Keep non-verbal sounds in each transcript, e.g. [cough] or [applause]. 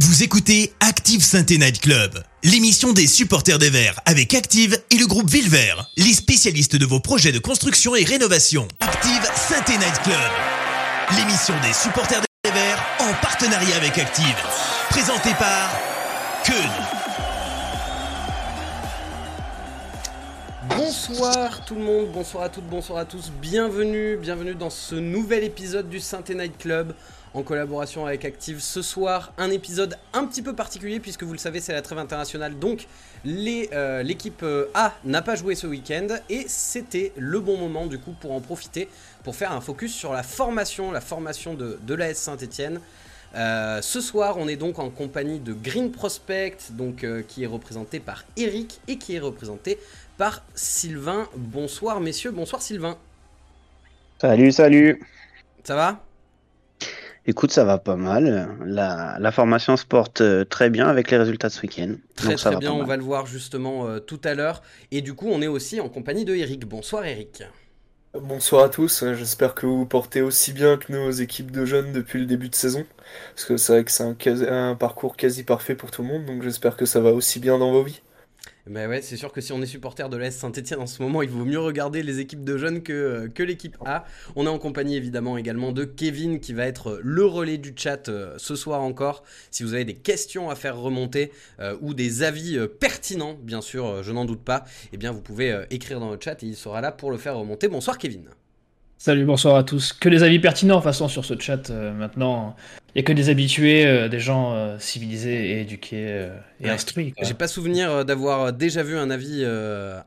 Vous écoutez Active Sainte Night Club, l'émission des supporters des Verts avec Active et le groupe Villevert, les spécialistes de vos projets de construction et rénovation. Active Sainte Night Club, l'émission des supporters des Verts en partenariat avec Active, présentée par Keun. Bonsoir tout le monde, bonsoir à toutes, bonsoir à tous, bienvenue, bienvenue dans ce nouvel épisode du Sainte Night Club en collaboration avec Active. Ce soir, un épisode un petit peu particulier puisque vous le savez, c'est la trêve internationale. Donc, euh, l'équipe euh, A n'a pas joué ce week-end et c'était le bon moment du coup pour en profiter pour faire un focus sur la formation, la formation de, de l'AS Saint-Etienne. Euh, ce soir, on est donc en compagnie de Green Prospect, donc qui est représenté par Eric et qui est représenté par Sylvain. Bonsoir messieurs, bonsoir Sylvain. Salut, salut. Ça va? Écoute, ça va pas mal. La, formation se porte euh, très bien avec les résultats de ce week-end. Très très bien, on va le voir justement euh, tout à l'heure. Et du coup, on est aussi en compagnie de Eric. Bonsoir Eric. Bonsoir à tous, j'espère que vous vous portez aussi bien que nos équipes de jeunes depuis le début de saison. Parce que c'est vrai que c'est un, un parcours quasi parfait pour tout le monde, donc j'espère que ça va aussi bien dans vos vies. Bah ouais, c'est sûr que si on est supporter de l'AS Saint-Etienne en ce moment, il vaut mieux regarder les équipes de jeunes que, euh, l'équipe A. On est en compagnie évidemment également de Kevin qui va être le relais du chat euh, ce soir encore. Si vous avez des questions à faire remonter euh, ou des avis pertinents, bien sûr, je n'en doute pas, eh bien vous pouvez écrire dans le chat et il sera là pour le faire remonter. Bonsoir Kevin. Salut, bonsoir à tous. Que des avis pertinents, de toute façon, sur ce chat maintenant. Il n'y a que des habitués, euh, des gens euh, civilisés et éduqués euh, et instruits. J'ai pas souvenir d'avoir déjà vu un avis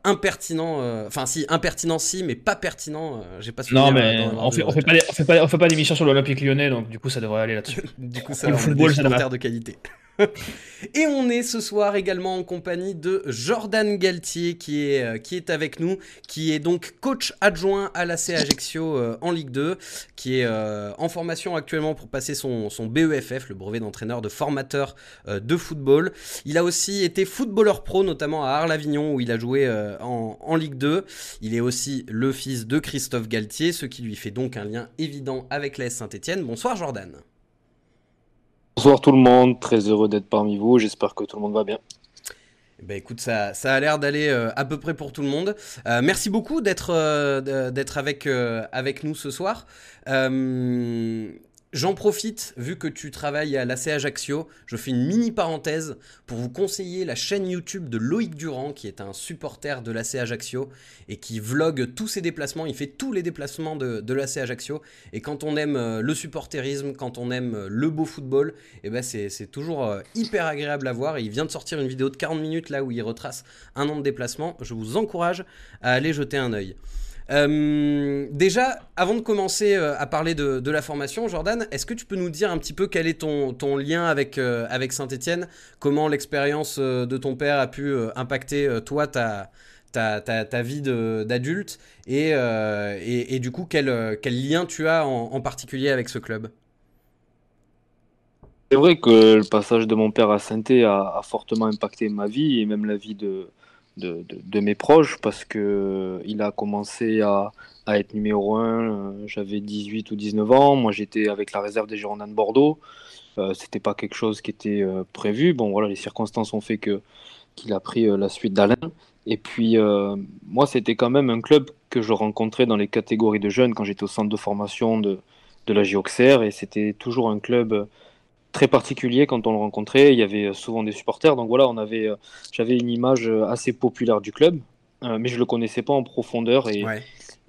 impertinent. Enfin, si, impertinent, si, mais pas pertinent. J'ai pas souvenir. Non, mais on fait, fait, pas, on fait pas, on fait pas d'émission sur l'Olympique lyonnais, donc du coup, ça devrait aller là-dessus. [laughs] du coup, ça, le football, ça de qualité. Et on est ce soir également en compagnie de Jordan Galtier qui est, euh, qui est avec nous, qui est donc coach adjoint à l'AC Ajaccio euh, en Ligue 2, qui est euh, en formation actuellement pour passer son, BEFF, le brevet d'entraîneur de formateur de football. Il a aussi été footballeur pro, notamment à Arles-Avignon où il a joué en, en Ligue 2. Il est aussi le fils de Christophe Galtier, ce qui lui fait donc un lien évident avec l'AS Saint-Etienne. Bonsoir Jordan. Bonsoir tout le monde, très heureux d'être parmi vous, j'espère que tout le monde va bien. Eh ben écoute, ça, ça a l'air d'aller euh, à peu près pour tout le monde. Euh, merci beaucoup d'être euh, avec nous ce soir. J'en profite, vu que tu travailles à l'AC Ajaccio, je fais une mini parenthèse pour vous conseiller la chaîne YouTube de Loïc Durand, qui est un supporter de l'AC Ajaccio et qui vlog tous ses déplacements. Il fait tous les déplacements de, de l'AC Ajaccio. Et quand on aime euh, le supporterisme, quand on aime euh, le beau football, et eh ben c'est toujours euh, hyper agréable à voir. Il vient de sortir une vidéo de 40 minutes là où il retrace un an de déplacement. Je vous encourage à aller jeter un œil. Euh, déjà, avant de commencer euh, à parler de, la formation, Jordan, est-ce que tu peux nous dire un petit peu quel est ton, lien avec, euh, avec Saint-Etienne Comment l'expérience de ton père a pu impacter toi, ta, ta, ta, vie d'adulte? Et, et, du coup, quel, quel lien tu as en, particulier avec ce club? C'est vrai que le passage de mon père à saint a, a, fortement impacté ma vie et même la vie de, de, mes proches parce que euh, il a commencé à, être numéro 1, euh, j'avais 18 ou 19 ans, moi j'étais avec la réserve des Girondins de Bordeaux, euh, c'était pas quelque chose qui était prévu, bon voilà, les circonstances ont fait que qu'il a pris la suite d'Alain, et puis moi c'était quand même un club que je rencontrais dans les catégories de jeunes quand j'étais au centre de formation de, de la JOXR, et c'était toujours un club très particulier quand on le rencontrait. Il y avait souvent des supporters. Donc voilà, on avait, euh, j'avais une image assez populaire du club, euh, mais je le connaissais pas en profondeur. Et,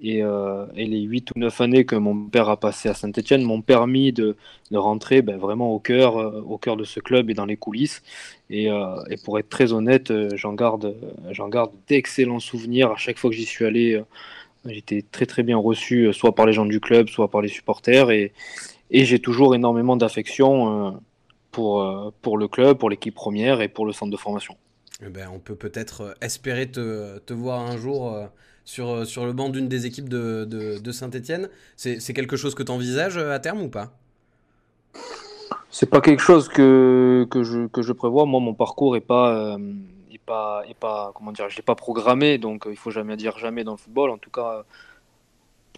et, euh, et, les 8 ou 9 années que mon père a passé à Saint-Etienne m'ont permis de, de rentrer ben, vraiment au cœur, au cœur de ce club et dans les coulisses. Et, et pour être très honnête, j'en garde, j'en garde d'excellents souvenirs. À chaque fois que j'y suis allé, j'étais très très bien reçu, soit par les gens du club, soit par les supporters. Et, et j'ai toujours énormément d'affection euh, pour, euh, pour le club, pour l'équipe première et pour le centre de formation. Eh ben, on peut peut-être euh, espérer te, te, voir un jour sur, sur le banc d'une des équipes de, de, de Saint-Etienne. C'est quelque chose que tu envisages à terme ou pas? C'est pas quelque chose que, que, je, que je prévois. Moi, mon parcours est pas. est pas, est pas comment dire, je l'ai pas programmé, donc il faut jamais dire jamais dans le football. En tout cas,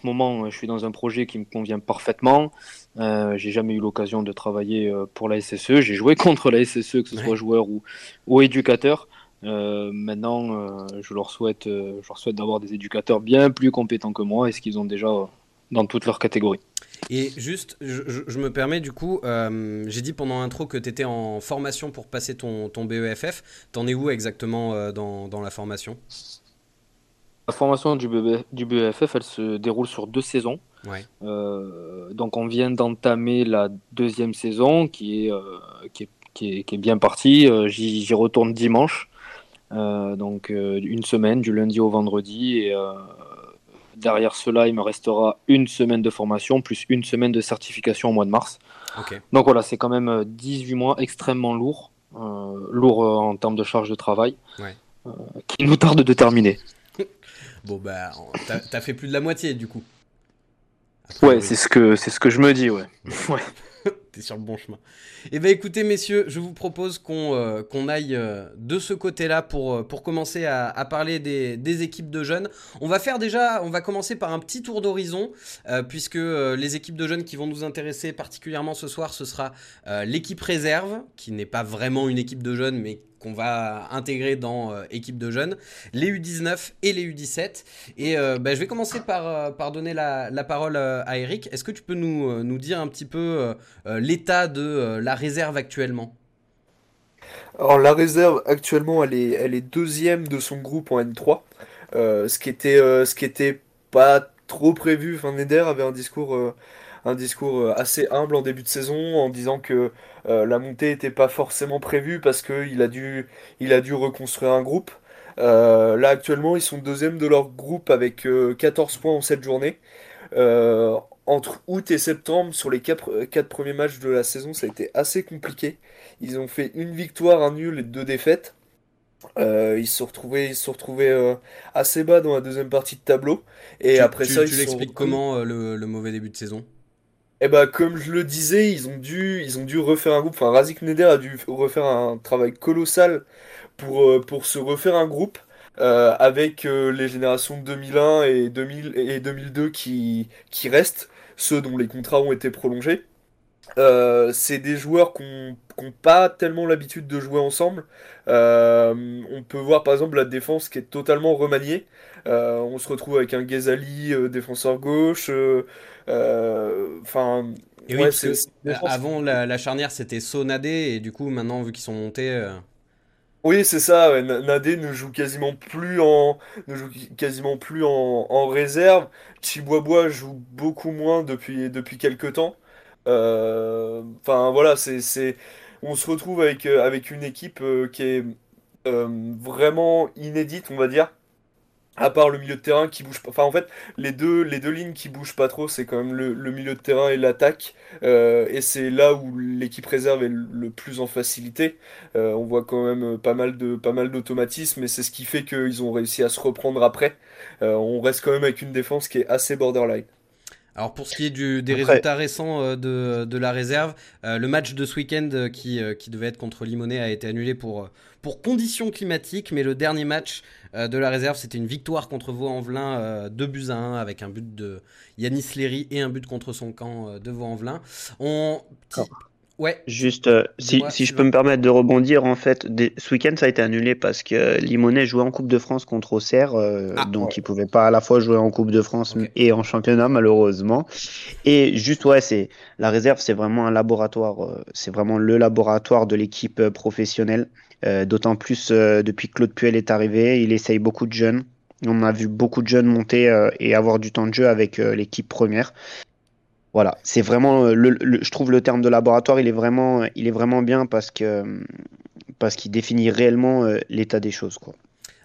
ce moment, je suis dans un projet qui me convient parfaitement. Euh, j'ai jamais eu l'occasion de travailler euh, pour la SSE. J'ai joué [laughs] contre la SSE, que ce soit joueur ou, ou éducateur. Euh, maintenant, je leur souhaite, je leur souhaite d'avoir des éducateurs bien plus compétents que moi et ce qu'ils ont déjà dans toutes leurs catégories. Et juste, je, me permets du coup, j'ai dit pendant l'intro que tu étais en formation pour passer ton, ton BEFF. T'en es où exactement dans, dans la formation? La formation du, du BEFF, elle se déroule sur deux saisons. Euh, donc on vient d'entamer la deuxième saison qui est, euh, qui, est, qui, est, bien partie. Euh, j'y retourne dimanche. donc une semaine, du lundi au vendredi. Et derrière cela, il me restera une semaine de formation plus une semaine de certification au mois de mars. Donc voilà, c'est quand même 18 mois extrêmement lourds. lourd en termes de charge de travail. qui nous tarde de terminer. Bon, bah, t'as fait plus de la moitié du coup. ouais, c'est ce, que, ce que je me dis, ouais. [laughs] ouais. [laughs] T'es sur le bon chemin. Eh bien écoutez messieurs, je vous propose qu'on euh, qu'on aille euh, de ce côté-là pour, euh, pour commencer à, à parler des, des, équipes de jeunes. On va faire déjà, on va commencer par un petit tour d'horizon, puisque les équipes de jeunes qui vont nous intéresser particulièrement ce soir, ce sera l'équipe réserve, qui n'est pas vraiment une équipe de jeunes, mais qu'on va intégrer dans euh, équipe de jeunes, les U19 et les U17. Et euh, bah, je vais commencer par, euh, par donner la, la, parole à Eric. Est-ce que tu peux nous, nous dire un petit peu l'état de la réserve actuellement? Alors la réserve actuellement, elle est, elle est deuxième de son groupe en N3, ce qui était, ce qui était pas trop prévu. Neder avait un discours un discours assez humble en début de saison en disant que euh, la montée n'était pas forcément prévue parce qu'il a, dû, il a dû reconstruire un groupe. Euh, là actuellement ils sont deuxième de leur groupe avec 14 points en 7 journées. entre août et septembre, sur les 4, premiers matchs de la saison, ça a été assez compliqué. Ils ont fait une victoire, un nul et deux défaites. ils se sont retrouvés, ils se sont retrouvés assez bas dans la deuxième partie de tableau. Et après ça, tu l'expliques comment le, mauvais début de saison? Eh bah comme je le disais, ils ont dû, ils ont dû refaire un groupe. Enfin, Razik Neder a dû refaire un travail colossal pour, euh, pour se refaire un groupe euh, avec euh, les générations 2001 et, 2000, et 2002 qui, qui restent, ceux dont les contrats ont été prolongés. c'est des joueurs qui n'ont pas tellement l'habitude de jouer ensemble. on peut voir par exemple la défense qui est totalement remaniée. On se retrouve avec un Ghezali défenseur gauche. Euh, enfin. avant la, charnière c'était Sonadé et du coup maintenant vu qu'ils sont montés. Euh, oui, c'est ça. Nadé ne joue quasiment plus en, ne joue quasiment plus en, réserve. Chibois joue beaucoup moins depuis, depuis quelques temps. Euh, enfin, voilà, c'est, on se retrouve avec, avec une équipe qui est vraiment inédite, on va dire à part le milieu de terrain qui bouge pas. Enfin, en fait, les deux, les deux lignes qui bougent pas trop, c'est quand même le, milieu de terrain et l'attaque. Euh, et c'est là où l'équipe réserve est le plus en facilité. Euh, on voit quand même pas mal de pas mal d'automatismes et c'est ce qui fait qu'ils ont réussi à se reprendre après. Euh, on reste quand même avec une défense qui est assez borderline. Alors pour ce qui est du, des résultats récents de, de, la réserve, le match de ce week-end qui, qui devait être contre Limonet a été annulé pour, pour conditions climatiques, mais le dernier match euh, de la réserve. C'était une victoire contre Vaux-en-Velin, 2 euh, buts à 1 avec un but de Yanis Léry et un but contre son camp euh, de Vaux-en-Velin. On... Ouais. Juste, si, si je peux me permettre de rebondir, en fait, ce week-end, ça a été annulé parce que Limonet jouait en Coupe de France contre Auxerre, ah, donc il pouvait pas à la fois jouer en Coupe de France et en championnat, malheureusement. Et juste, ouais, c'est la réserve, c'est vraiment un laboratoire, c'est vraiment le laboratoire de l'équipe professionnelle. Euh, d'autant plus euh, depuis que Claude Puel est arrivé, il essaye beaucoup de jeunes. On a vu beaucoup de jeunes monter euh, et avoir du temps de jeu avec l'équipe première. Voilà, c'est vraiment, le, je trouve le terme de laboratoire, il est vraiment, il est vraiment bien parce que parce qu'il définit réellement l'état des choses, quoi.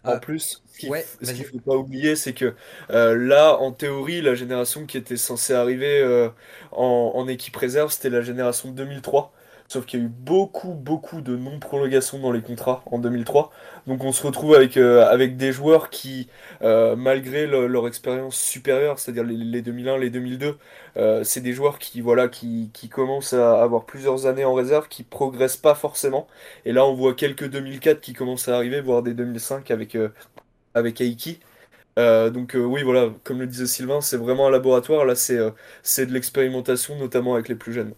En plus, ce qu'il ne faut pas oublier, c'est que là, en théorie, la génération qui était censée arriver en, en, équipe réserve, c'était la génération 2003. Sauf qu'il y a eu beaucoup, beaucoup de non-prolongations dans les contrats en 2003. Donc on se retrouve avec, euh, avec des joueurs qui, euh, malgré leur expérience supérieure, c'est-à-dire les, 2001, les 2002, euh, c'est des joueurs qui, voilà, qui, qui, commencent à avoir plusieurs années en réserve, qui progressent pas forcément. Et là, on voit quelques 2004 qui commencent à arriver, voire des 2005 avec, avec Aiki. donc oui, voilà, comme le disait Sylvain, c'est vraiment un laboratoire. Là, c'est de l'expérimentation, notamment avec les plus jeunes.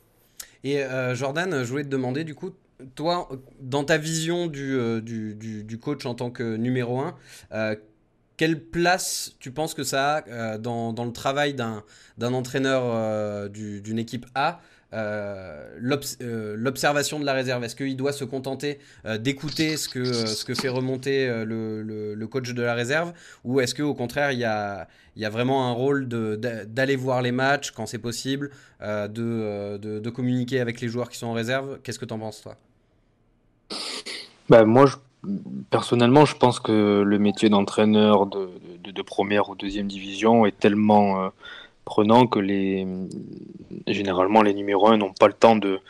Et Jordan, je voulais te demander, du coup, toi, dans ta vision du, du, coach en tant que numéro 1, quelle place tu penses que ça a euh, dans, le travail d'un entraîneur euh, d'une équipe A euh, l'observation de la réserve. Est-ce qu'il doit se contenter d'écouter ce que, ce que fait remonter le, le, coach de la réserve? Ou est-ce qu'au contraire, il y, a, y a vraiment un rôle d'aller voir les matchs quand c'est possible, de, de, communiquer avec les joueurs qui sont en réserve? Qu'est-ce que tu en penses, toi? Bah, Moi, je Personnellement, je pense que le métier d'entraîneur de, de, première ou deuxième division est tellement euh, prenant que les, généralement les numéros 1 n'ont pas le temps de,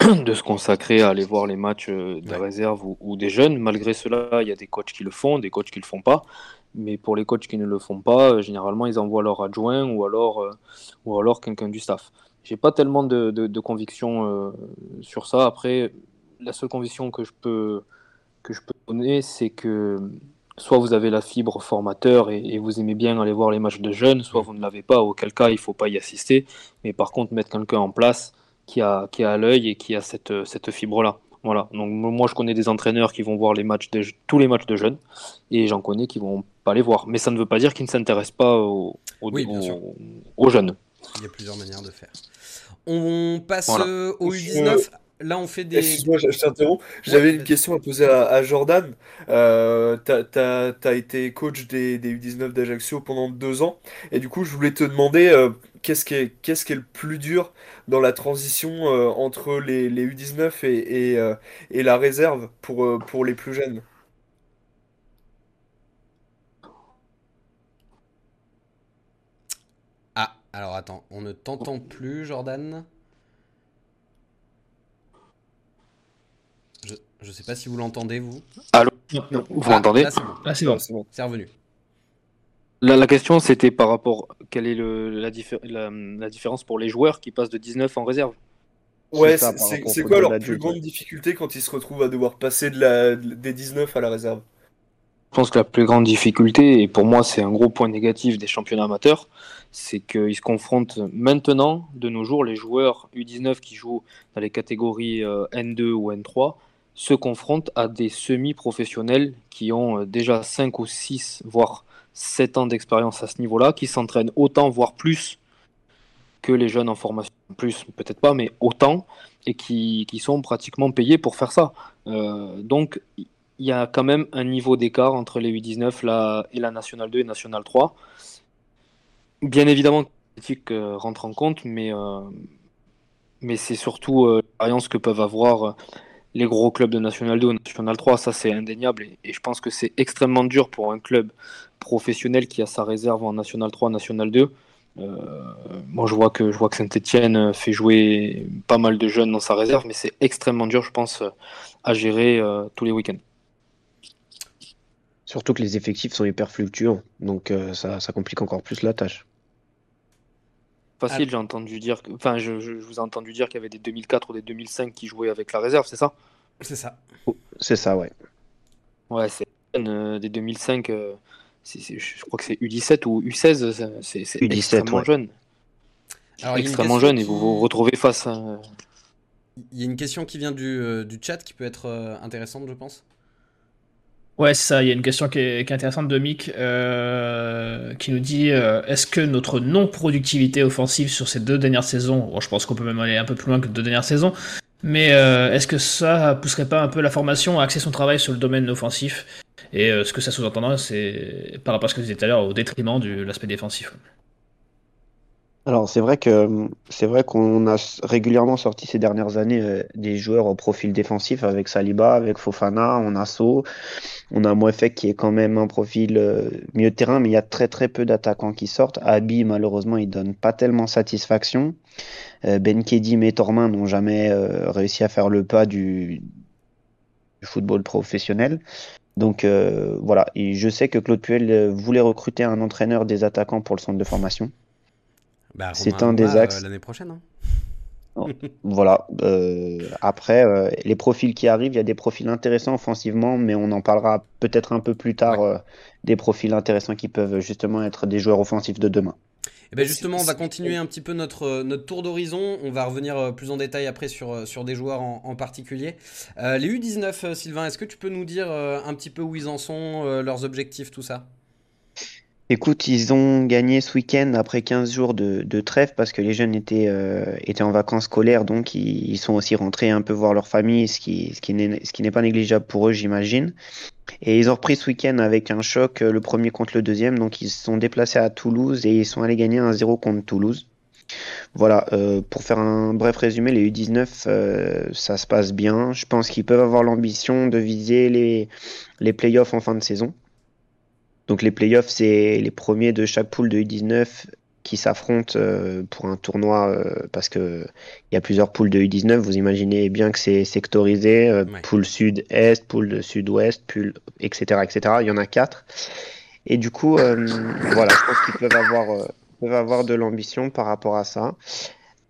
[clears throat] de se consacrer à aller voir les matchs euh, de réserve ou, des jeunes. Malgré cela, il y a des coachs qui le font, des coachs qui le font pas. Mais pour les coachs qui ne le font pas, euh, généralement, ils envoient leur adjoint ou alors, ou alors quelqu'un du staff. J'ai pas tellement de, de conviction sur ça. Après, la seule conviction que je peux que je peux donner, c'est que soit vous avez la fibre formateur et, vous aimez bien aller voir les matchs de jeunes, soit vous ne l'avez pas, auquel cas il ne faut pas y assister. Mais par contre, mettre quelqu'un en place qui a, qui a à l'œil et qui a cette, cette fibre-là. Voilà. Donc moi, je connais des entraîneurs qui vont voir les matchs de, tous les matchs de jeunes et j'en connais qui vont pas les voir. Mais ça ne veut pas dire qu'ils ne s'intéressent pas aux, aux, jeunes. Il y a plusieurs manières de faire. On passe au U19 là, on fait des. Excuse-moi, je, t'interromps. J'avais une question à poser à, Jordan. Euh, t'as as, été coach des, des U19 d'Ajaccio pendant deux ans. Et du coup, je voulais te demander euh, qu'est-ce qui, est, qu'est-ce qui est le plus dur dans la transition euh, entre les, les, U19 et, et, euh, et, la réserve pour, pour les plus jeunes? Ah, alors attends, on ne t'entend plus, Jordan Je ne sais pas si vous l'entendez, vous. Allô Vous ah, m'entendez Là, c'est bon. c'est revenu. La, question, c'était par rapport. Quelle est le, la, la, différence pour les joueurs qui passent de 19 en réserve? Ouais, c'est quoi leur plus grande difficulté quand ils se retrouvent à devoir passer de la, des 19 à la réserve? Je pense que la plus grande difficulté, et pour moi c'est un gros point négatif des championnats amateurs, c'est qu'ils se confrontent maintenant, de nos jours, les joueurs U19 qui jouent dans les catégories euh, N2 ou N3 se confrontent à des semi-professionnels qui ont euh, déjà 5 ou 6, voire 7 ans d'expérience à ce niveau-là, qui s'entraînent autant, voire plus que les jeunes en formation. Plus, peut-être pas, mais autant, et qui, sont pratiquement payés pour faire ça. Euh, donc, il y a quand même un niveau d'écart entre les U19 la, et la Nationale 2 et Nationale 3. Bien évidemment, l'éthique euh, rentre en compte, mais, mais c'est surtout l'expérience que peuvent avoir les gros clubs de National 2 ou National 3, ça c'est indéniable. Et, je pense que c'est extrêmement dur pour un club professionnel qui a sa réserve en National 3, National 2. Euh, moi je vois que je vois que Saint-Etienne fait jouer pas mal de jeunes dans sa réserve, mais c'est extrêmement dur, je pense, à gérer euh, tous les week-ends. Surtout que les effectifs sont hyper fluctuants, donc euh, ça complique encore plus la tâche facile, j'ai entendu dire, enfin, je, vous ai entendu dire qu'il y avait des 2004 ou des 2005 qui jouaient avec la réserve, c'est ça? C'est ça. C'est ça, ouais. Ouais, c'est euh, des 2005. Euh, je crois que c'est U17 ou U16, c'est extrêmement jeune. extrêmement jeune et vous vous retrouvez face à. Il y a une question qui vient du, euh, du chat qui peut être intéressante, je pense. Ouais, c'est ça. Il y a une question qui est, intéressante de Mick euh, qui nous dit euh, est-ce que notre non-productivité offensive sur ces deux dernières saisons, bon, je pense qu'on peut même aller un peu plus loin que deux dernières saisons, mais euh, est-ce que ça pousserait pas un peu la formation à axer son travail sur le domaine offensif? Et ce que ça sous-entend, c'est par rapport à ce que vous disiez tout à l'heure, au détriment de l'aspect défensif. Alors c'est vrai que c'est vrai qu'on a régulièrement sorti ces dernières années euh, des joueurs au profil défensif avec Saliba, avec Fofana, on a on a Moefek qui est quand même un profil euh, terrain, mais il y a très très peu d'attaquants qui sortent. Abi malheureusement il donne pas tellement satisfaction. Euh, ben Kedi et Tormin n'ont jamais réussi à faire le pas du, du football professionnel. Donc voilà, et je sais que Claude Puel voulait recruter un entraîneur des attaquants pour le centre de formation. Bah, c'est un des axes. Euh, l'année prochaine. Hein. voilà. après, les profils qui arrivent, il y a des profils intéressants offensivement, mais on en parlera peut-être un peu plus tard des profils intéressants qui peuvent justement être des joueurs offensifs de demain. Et eh ben justement, on va continuer un petit peu notre, notre tour d'horizon. On va revenir euh, plus en détail après sur, euh, sur des joueurs en, particulier. Euh, les U19, Sylvain, est-ce que tu peux nous dire un petit peu où ils en sont, leurs objectifs, tout ça? Écoute, ils ont gagné ce week-end après 15 jours de, trêve parce que les jeunes étaient, étaient en vacances scolaires, donc ils, sont aussi rentrés un peu voir leur famille, ce qui, ce qui n'est pas négligeable pour eux, j'imagine. Et ils ont repris ce week-end avec un choc, euh, le premier contre le deuxième. Donc ils se sont déplacés à Toulouse et ils sont allés gagner 1-0 contre Toulouse. Voilà, euh, pour faire un bref résumé, les U19, euh, ça se passe bien. Je pense qu'ils peuvent avoir l'ambition de viser les, les playoffs en fin de saison. Donc les playoffs, c'est les premiers de chaque poule de U19 qui s'affrontent euh, pour un tournoi euh, parce que il y a plusieurs poules de U19. Vous imaginez bien que c'est sectorisé, euh, poule sud-est, poule sud-ouest, poule etc., etc. Il y en a quatre. Et du coup, voilà, je pense qu'ils peuvent avoir, peuvent avoir de l'ambition par rapport à ça.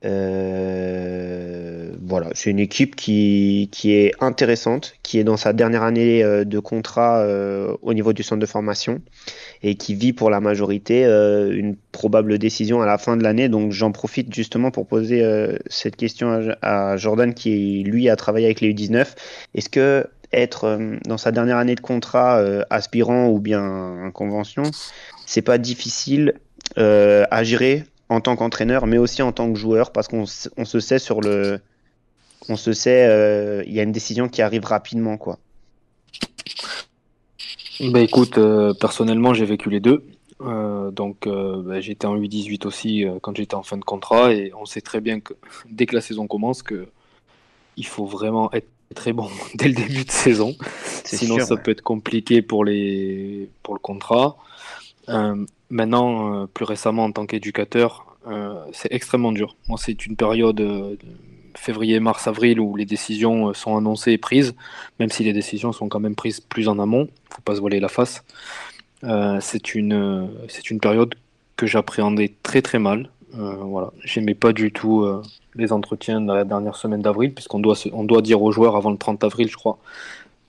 Euh, voilà, c'est une équipe qui, qui, est intéressante, qui est dans sa dernière année euh, de contrat euh, au niveau du centre de formation et qui vit pour la majorité une probable décision à la fin de l'année. Donc j'en profite justement pour poser cette question à, Jordan qui lui a travaillé avec les U19. Est-ce que être dans sa dernière année de contrat aspirant ou bien en convention, c'est pas difficile à gérer en tant qu'entraîneur, mais aussi en tant que joueur, parce qu'on se sait sur le, on se sait, euh, il y a une décision qui arrive rapidement, quoi. Bah écoute, euh, personnellement, j'ai vécu les deux. Euh, donc, bah, j'étais en U18 aussi quand j'étais en fin de contrat, et on sait très bien que [laughs] dès que la saison commence, que il faut vraiment être très bon [laughs] dès le début de saison. Sinon, ça peut être compliqué pour les pour le contrat. Maintenant, euh, plus récemment en tant qu'éducateur, euh, c'est extrêmement dur. Moi, c'est une période euh, février, mars, avril où les décisions sont annoncées et prises, même si les décisions sont quand même prises plus en amont. Faut pas se voiler la face. c'est une une période que j'appréhendais très très mal. voilà, j'aimais pas du tout les entretiens de la dernière semaine d'avril, puisqu'on doit on doit dire aux joueurs avant le 30 avril, je crois,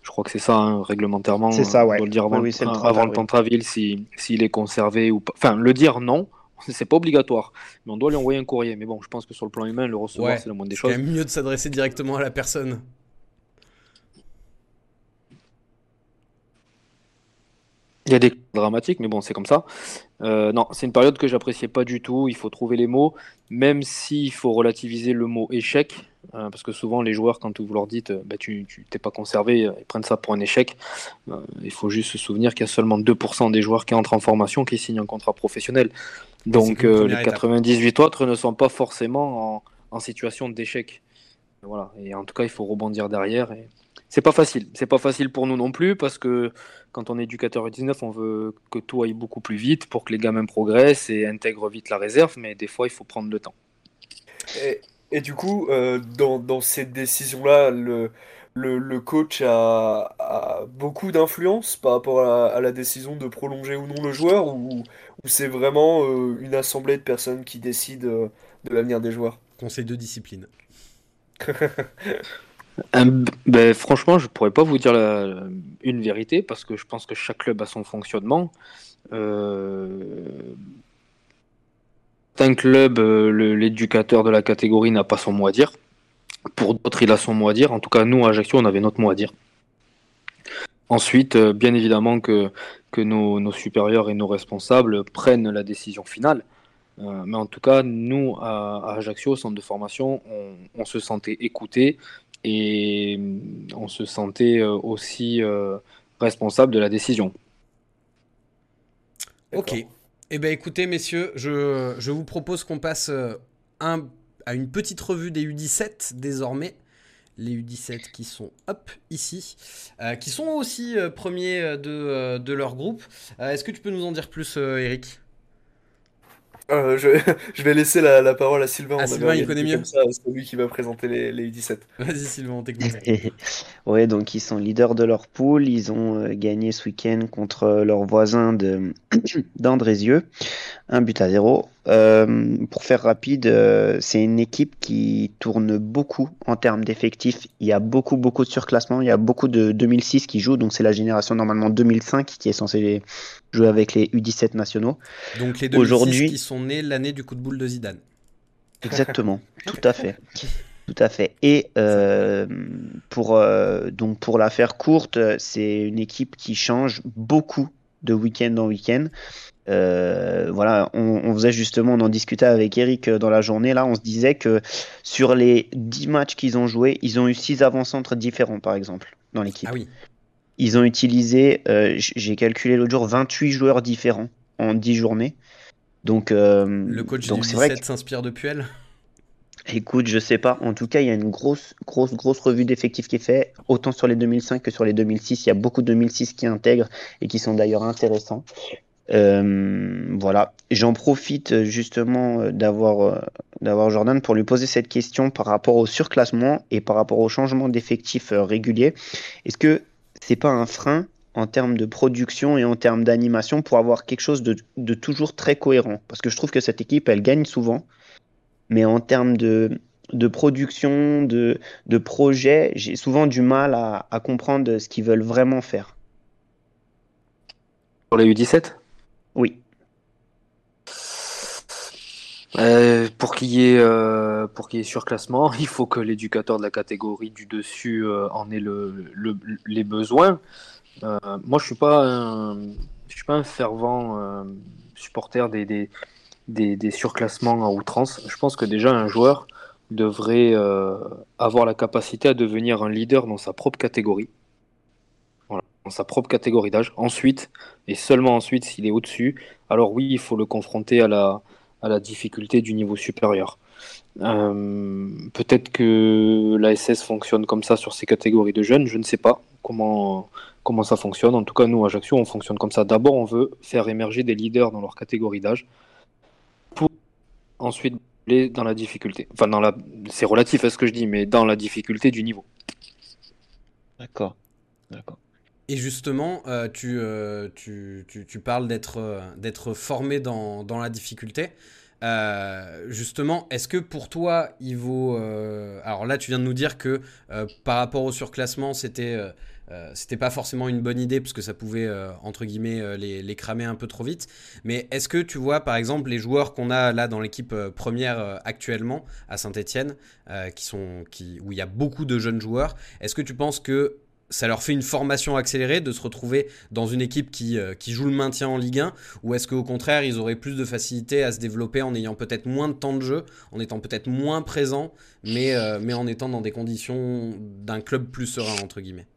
je crois que c'est ça, hein, réglementairement. C'est ça, ouais. On doit le dire avant, le, 30 avril s'il si, est conservé ou pas. Enfin, le dire non, [laughs] c'est pas obligatoire. Mais on doit lui envoyer un courrier. Mais bon, je pense que sur le plan humain, le recevoir, c'est la moindre des choses. C'est mieux de s'adresser directement à la personne. Il y a des dramatiques, mais bon, c'est comme ça. Euh, non, c'est une période que j'appréciais pas du tout. Il faut trouver les mots, même s'il faut relativiser le mot échec, euh, parce que souvent les joueurs, quand vous leur dites bah, tu t'es pas conservé, ils prennent ça pour un échec. Euh, il faut juste se souvenir qu'il y a seulement 2% des joueurs qui entrent en formation qui signent un contrat professionnel. Donc les 98 autres ne sont pas forcément en, en situation d'échec. Voilà. Et en tout cas, il faut rebondir derrière. Et c'est pas facile. C'est pas facile pour nous non plus parce que quand on est éducateur 19, on veut que tout aille beaucoup plus vite pour que les gamins progressent et intègrent vite la réserve, mais des fois, il faut prendre le temps. Et, du coup, euh, dans, dans, cette décision-là, le, le, coach a, beaucoup d'influence par rapport à, la décision de prolonger ou non le joueur, ou, ou c'est vraiment euh, une assemblée de personnes qui décident euh, de l'avenir des joueurs? Conseil de discipline. [laughs] ben, franchement, je pourrais pas vous dire une vérité parce que je pense que chaque club a son fonctionnement. Euh, un club, euh, l'éducateur de la catégorie n'a pas son mot à dire. Pour d'autres, il a son mot à dire. En tout cas, nous, à Ajaccio, on avait notre mot à dire. Ensuite, euh, bien évidemment que, nos, supérieurs et nos responsables prennent la décision finale. Euh, mais en tout cas, nous, à, Ajaccio, au centre de formation, on, on se sentait écoutés et on se sentait euh, aussi euh, responsable de la décision. Ok. Eh bien écoutez messieurs, je, je vous propose qu'on passe euh, un, à une petite revue des U17 désormais. Les U17 qui sont hop ici, qui sont aussi premiers de, de, leur groupe. Est-ce que tu peux nous en dire plus Eric? Euh, je, [laughs] je, vais laisser la, la, parole à Sylvain. Ah, Sylvain, il connaît mieux. C'est lui qui va présenter les, les U17. Vas-y, Sylvain, on t'écoute. [laughs] ouais, donc ils sont leaders de leur poule. Ils ont euh, gagné ce week-end contre leurs voisins [clears throat] d'Andrézieux. Un but à zéro. Euh, pour faire rapide, euh, c'est une équipe qui tourne beaucoup en termes d'effectifs. Il y a beaucoup, beaucoup de surclassement. Il y a beaucoup de 2006 qui jouent, donc c'est la génération normalement 2005 qui est censée jouer avec les U17 nationaux. Donc les 2006 qui sont nés l'année du coup de boule de Zidane. [laughs] Exactement, tout à fait. [laughs] Tout à fait. Et euh, pour, donc pour la faire courte, c'est une équipe qui change beaucoup de week-end en week-end. Euh, voilà, on, faisait justement, on en discutait avec Eric euh, dans la journée. Là, on se disait que sur les 10 matchs qu'ils ont joués, ils ont eu 6 avant-centres différents, par exemple, dans l'équipe. Ah oui. Ils ont utilisé, euh, j'ai calculé l'autre jour, 28 joueurs différents en 10 journées. Donc, le coach donc du 17 s'inspire de Puel? Écoute, je sais pas. En tout cas, il y a une grosse, grosse, grosse revue d'effectifs qui est faite, autant sur les 2005 que sur les 2006. Il y a beaucoup de 2006 qui intègrent et qui sont d'ailleurs intéressants. Euh, voilà. J'en profite euh, justement euh, d'avoir d'avoir Jordan pour lui poser cette question par rapport au surclassement et par rapport au changement d'effectifs réguliers. Est-ce que c'est pas un frein en termes de production et en termes d'animation pour avoir quelque chose de, toujours très cohérent? Parce que je trouve que cette équipe, elle gagne souvent, mais en termes de, de production, de, de projet, j'ai souvent du mal à, à comprendre ce qu'ils veulent vraiment faire. Pour les U17 oui. Euh, pour qu'il y ait euh, pour qu'il y ait surclassement, [laughs] il faut que l'éducateur de la catégorie du dessus euh, en ait le, les besoins. moi, je suis pas un, je suis pas un fervent supporter des, des, des, surclassements à outrance. Je pense que déjà un joueur devrait avoir la capacité à devenir un leader dans sa propre catégorie dans sa propre catégorie d'âge. Ensuite, et seulement ensuite, s'il est au-dessus, alors oui, il faut le confronter à la, difficulté du niveau supérieur. Euh, peut-être que la SS fonctionne comme ça sur ces catégories de jeunes, je ne sais pas comment, ça fonctionne. En tout cas, nous, à Ajaccio, on fonctionne comme ça. D'abord, on veut faire émerger des leaders dans leur catégorie d'âge ensuite dans la difficulté. Enfin, dans la... c'est relatif à ce que je dis, mais dans la difficulté du niveau. D'accord. D'accord. Et justement, euh, euh, tu, tu, tu, parles d'être euh, d'être formé dans, dans, la difficulté. justement, est-ce que pour toi, il vaut... alors là, tu viens de nous dire que par rapport au surclassement, c'était c'était pas forcément une bonne idée parce que ça pouvait, entre guillemets, les, les, cramer un peu trop vite. Mais est-ce que tu vois, par exemple, les joueurs qu'on a là dans l'équipe première actuellement à Saint-Etienne, qui sont, où il y a beaucoup de jeunes joueurs, est-ce que tu penses que ça leur fait une formation accélérée de se retrouver dans une équipe qui, euh, joue le maintien en Ligue 1 Ou est-ce qu'au contraire, ils auraient plus de facilité à se développer en ayant peut-être moins de temps de jeu, en étant peut-être moins présent, mais, euh, mais en étant dans des conditions d'un club plus serein, entre guillemets?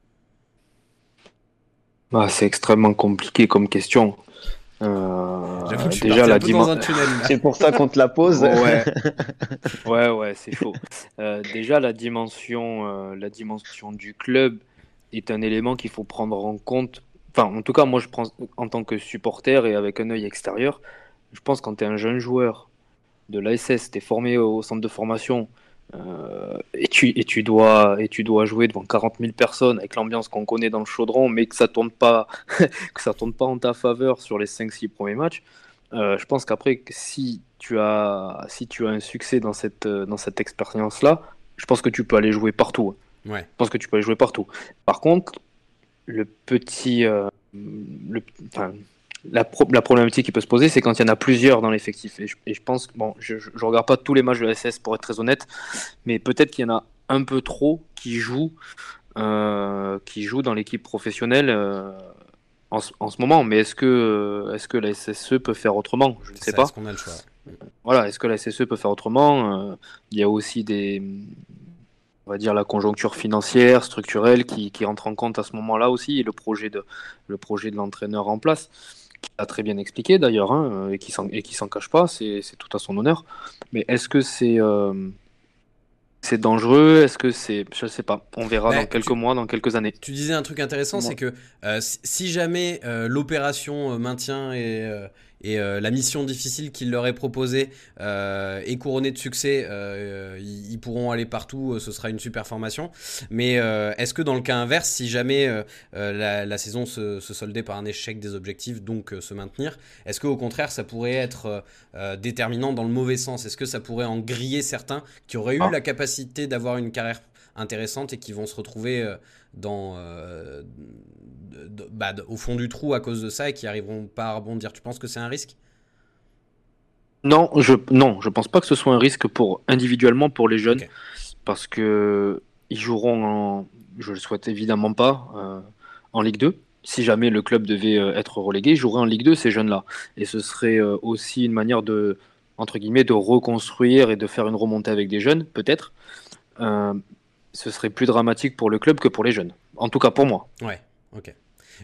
Bah, C'est extrêmement compliqué comme question. Euh, déjà la dimension. C'est pour ça qu'on te la pose. ouais, [laughs] ouais, ouais c'est faux. Euh, déjà la dimension, la dimension du club est un élément qu'il faut prendre en compte. Enfin, en tout cas, moi, je prends en tant que supporter et avec un œil extérieur, je pense quand tu es un jeune joueur de l'ASS, tu es formé au centre de formation euh, et, tu, et, tu dois, et tu dois jouer devant 40 000 personnes avec l'ambiance qu'on connaît dans le chaudron, mais que ça tourne pas, [laughs] que ça tourne pas en ta faveur sur les 5-6 premiers matchs. Euh, je pense qu'après, si tu as, si tu as un succès dans cette, dans cette expérience-là, je pense que tu peux aller jouer partout. Ouais. Je pense que tu peux jouer partout. Par contre, le petit. Euh, le, enfin, la, la, problématique qui peut se poser, c'est quand il y en a plusieurs dans l'effectif. Et, je, pense bon, je ne regarde pas tous les matchs de la SS pour être très honnête, mais peut-être qu'il y en a un peu trop qui jouent, euh, qui jouent dans l'équipe professionnelle euh, en, en, ce moment. Mais est-ce que, est -ce que la SSE peut faire autrement? Je ne sais pas. Est-ce qu'on a le choix? Voilà, est-ce que la SSE peut faire autrement? Il y a aussi des, on va dire la conjoncture financière, structurelle qui, qui entre en compte à ce moment-là aussi, et le projet de le projet de l'entraîneur en place, a très bien expliqué d'ailleurs, hein, et qui s'en et qui s'en cache pas, c'est tout à son honneur. Mais est-ce que c'est euh, c'est dangereux? Est-ce que c'est je sais pas On verra dans quelques mois, dans quelques années. Tu disais un truc intéressant, c'est que euh, si jamais euh, l'opération maintien est, et euh, la mission difficile qu'il leur est proposée est couronnée de succès, ils, pourront aller partout, ce sera une super formation. Mais est-ce que dans le cas inverse, si jamais la, saison se, soldait par un échec des objectifs, donc se maintenir, est-ce qu'au contraire ça pourrait être déterminant dans le mauvais sens? Est-ce que ça pourrait en griller certains qui auraient eu ah. la capacité d'avoir une carrière intéressante et qui vont se retrouver dans, euh, bah, au fond du trou à cause de ça et qui arriveront pas à rebondir. Tu penses que c'est un risque? Non, je non, je pense pas que ce soit un risque pour individuellement pour les jeunes, parce que ils joueront en, je le souhaite évidemment pas, euh, en Ligue 2. Si jamais le club devait euh, être relégué, ils joueraient en Ligue 2 ces jeunes-là, et ce serait aussi une manière de entre guillemets de reconstruire et de faire une remontée avec des jeunes, peut-être ce serait plus dramatique pour le club que pour les jeunes. En tout cas pour moi. Ouais, ok.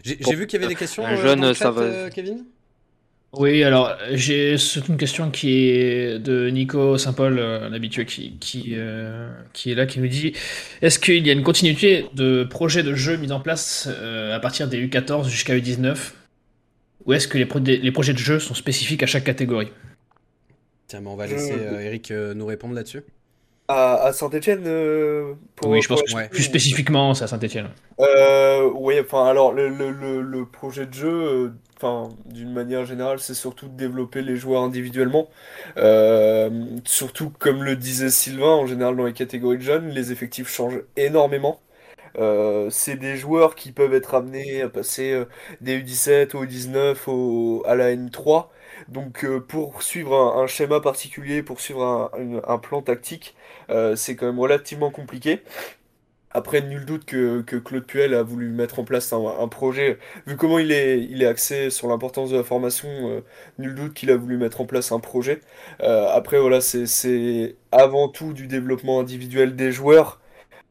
J'ai vu qu'il y avait des questions. Un euh, jeune, ça va. Euh, Kevin? Oui, alors j'ai une question qui est de Nico Saint-Paul, euh, l'habitué qui, qui, qui, est là, qui nous dit Est-ce qu'il y a une continuité de projets de jeux mis en place à partir des U14 jusqu'à U19 Ou est-ce que les, les, projets de jeux sont spécifiques à chaque catégorie? Tiens, mais on va laisser Eric nous répondre là-dessus. À, Saint-Etienne euh, Oui, je pense que plus spécifiquement, c'est à Saint-Etienne. Euh, oui, enfin, alors, le, le, le, projet de jeu, euh, enfin, d'une manière générale, c'est surtout de développer les joueurs individuellement. surtout, comme le disait Sylvain, en général, dans les catégories de jeunes, les effectifs changent énormément. c'est des joueurs qui peuvent être amenés à passer des U17 au U19 au, à la N3. Donc pour suivre un, schéma particulier, pour suivre un, un plan tactique, c'est quand même relativement compliqué. Après, nul doute que, Claude Puel a voulu mettre en place un, projet. Vu comment il est, il est axé sur l'importance de la formation, euh, nul doute qu'il a voulu mettre en place un projet. Euh, après, voilà, c'est avant tout du développement individuel des joueurs.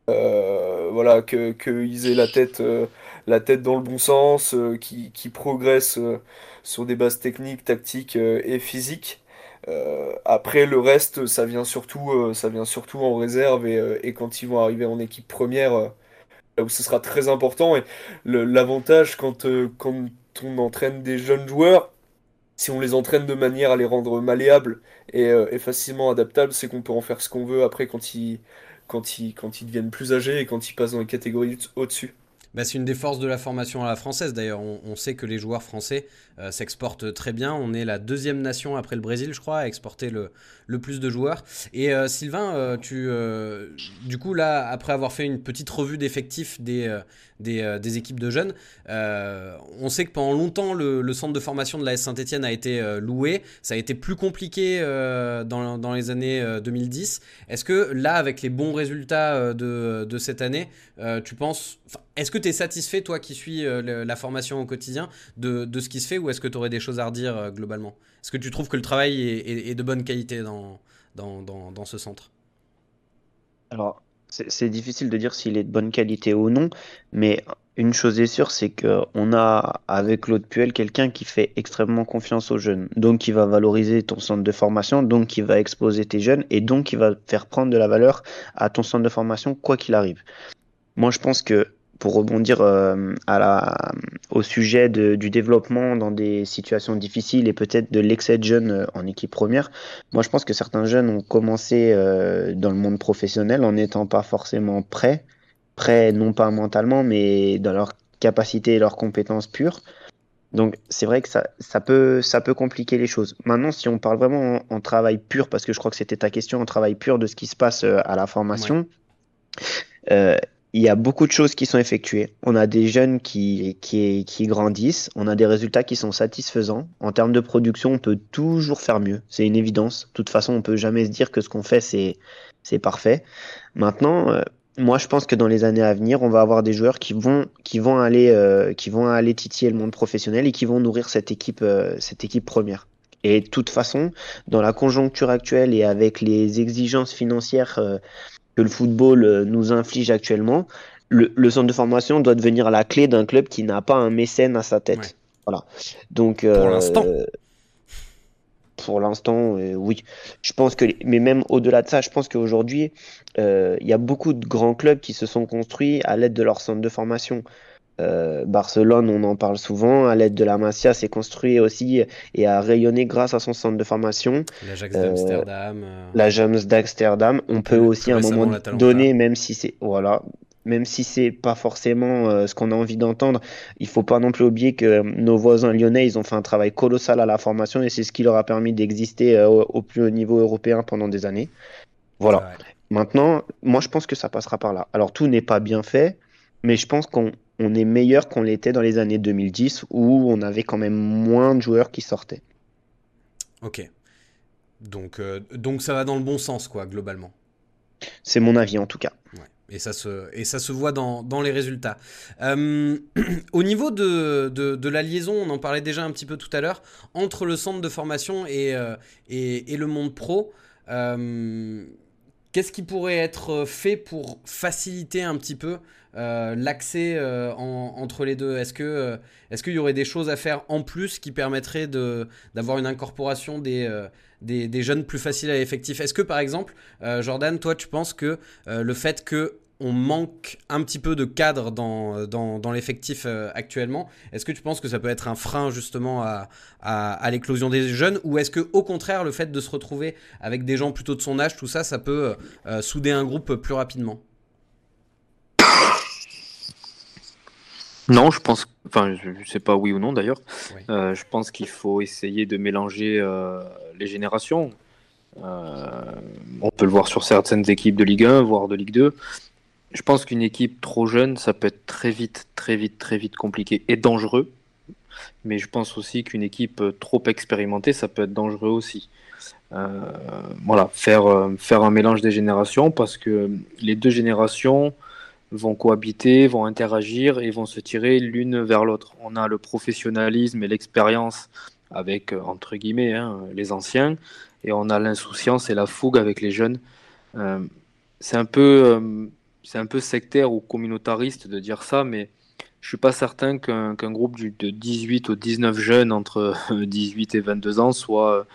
voilà, qu'ils aient la tête, la tête dans le bon sens, qui, qui progressent sur des bases techniques, tactiques et physiques. Euh, après le reste, ça vient surtout, euh, en réserve et, euh, et, quand ils vont arriver en équipe première, là où ce sera très important. Et l'avantage quand, on entraîne des jeunes joueurs, si on les entraîne de manière à les rendre malléables et, facilement adaptables, c'est qu'on peut en faire ce qu'on veut après quand ils, quand, quand ils deviennent plus âgés et quand ils passent dans les catégories au-dessus. Bah, c'est une des forces de la formation à la française. D'ailleurs, on, sait que les joueurs français euh, s'exportent très bien. On est la deuxième nation après le Brésil, je crois, à exporter le, plus de joueurs. Et euh, Sylvain, euh, tu, du coup, là, après avoir fait une petite revue d'effectifs des, des, équipes de jeunes, on sait que pendant longtemps, le, centre de formation de la S Saint-Etienne a été loué. Ça a été plus compliqué dans, dans, les années 2010. Est-ce que là, avec les bons résultats de, de cette année, tu penses... Est-ce que tu satisfait, toi qui suis euh, la formation au quotidien, de, ce qui se fait ou est-ce que tu aurais des choses à redire euh, globalement? Est-ce que tu trouves que le travail est, de bonne qualité dans, dans, ce centre? Alors, c'est difficile de dire s'il est de bonne qualité ou non, mais une chose est sûre, c'est qu'on a avec Claude Puel quelqu'un qui fait extrêmement confiance aux jeunes, donc qui va valoriser ton centre de formation, donc qui va exposer tes jeunes et donc qui va faire prendre de la valeur à ton centre de formation quoi qu'il arrive. Moi, je pense que pour rebondir euh, à la, au sujet du développement dans des situations difficiles et peut-être de l'excès de jeunes euh, en équipe première, moi je pense que certains jeunes ont commencé euh, dans le monde professionnel en n'étant pas forcément prêts, prêts non pas mentalement, mais dans leur capacité et leurs compétences pures. Donc c'est vrai que ça, ça, peut, ça peut compliquer les choses. Maintenant, si on parle vraiment en, travail pur, parce que je crois que c'était ta question, en travail pur de ce qui se passe à la formation, il y a beaucoup de choses qui sont effectuées. On a des jeunes qui, qui, qui, grandissent, on a des résultats qui sont satisfaisants. En termes de production, on peut toujours faire mieux. C'est une évidence. De toute façon, on peut jamais se dire que ce qu'on fait, c'est, parfait. Maintenant, euh, moi, je pense que dans les années à venir, on va avoir des joueurs qui vont, qui vont aller, euh, qui vont aller titiller le monde professionnel et qui vont nourrir cette équipe, euh, cette équipe première. Et de toute façon, dans la conjoncture actuelle et avec les exigences financières que le football euh, nous inflige actuellement, le, centre de formation doit devenir la clé d'un club qui n'a pas un mécène à sa tête. Voilà. Donc, pour euh, l'instant. Pour l'instant, euh, oui. Je pense que, mais même au-delà de ça, je pense qu'aujourd'hui, il y a beaucoup de grands clubs qui se sont construits à l'aide de leur centre de formation. Euh, Barcelone, on en parle souvent, à l'aide de la Masia, s'est construit aussi et a rayonné grâce à son centre de formation. L'Ajax d'Amsterdam. L'Ajax d'Amsterdam. On peut aussi à un moment donné, même si c'est voilà, même si c'est pas forcément euh, ce qu'on a envie d'entendre, il faut pas non plus oublier que nos voisins lyonnais, ils ont fait un travail colossal à la formation et c'est ce qui leur a permis d'exister euh, au, plus haut niveau européen pendant des années. Voilà. Maintenant, moi je pense que ça passera par là. Alors tout n'est pas bien fait, mais je pense qu'on est meilleur qu'on l'était dans les années 2010 où on avait quand même moins de joueurs qui sortaient. Ok. Donc, euh, donc ça va dans le bon sens, quoi, globalement. C'est mon avis en tout cas. Ouais. Et ça se, et ça se voit dans, dans les résultats. Euh, [clears throat] au niveau de, de, la liaison, on en parlait déjà un petit peu tout à l'heure, entre le centre de formation et, euh, et, et, le monde pro, qu'est-ce qui pourrait être fait pour faciliter un petit peu l'accès entre les deux? Est-ce que qu'il y aurait des choses à faire en plus qui permettraient d'avoir une incorporation des, jeunes plus faciles à l'effectif? Est-ce que par exemple, Jordan, toi tu penses que le fait que on manque un petit peu de cadre dans, dans, l'effectif euh, actuellement. Est-ce que tu penses que ça peut être un frein justement à, à, l'éclosion des jeunes? Ou est-ce que au contraire le fait de se retrouver avec des gens plutôt de son âge, tout ça, ça peut euh, souder un groupe plus rapidement? Non, je pense, enfin, je ne sais pas oui ou non d'ailleurs. Euh, je pense qu'il faut essayer de mélanger les générations. on peut le voir sur certaines équipes de Ligue 1, voire de Ligue 2 je pense qu'une équipe trop jeune, ça peut être très vite, très vite, très vite compliqué et dangereux. Mais je pense aussi qu'une équipe trop expérimentée, ça peut être dangereux aussi. Euh, voilà, faire, euh, faire un mélange des générations parce que les deux générations vont cohabiter, vont interagir et vont se tirer l'une vers l'autre. On a le professionnalisme et l'expérience avec, euh, entre guillemets, hein, les anciens, et on a l'insouciance et la fougue avec les jeunes. c'est un peu c'est un peu sectaire ou communautariste de dire ça, mais je suis pas certain qu'un groupe de 18 ou 19 jeunes entre [laughs] 18 et 22 ans soit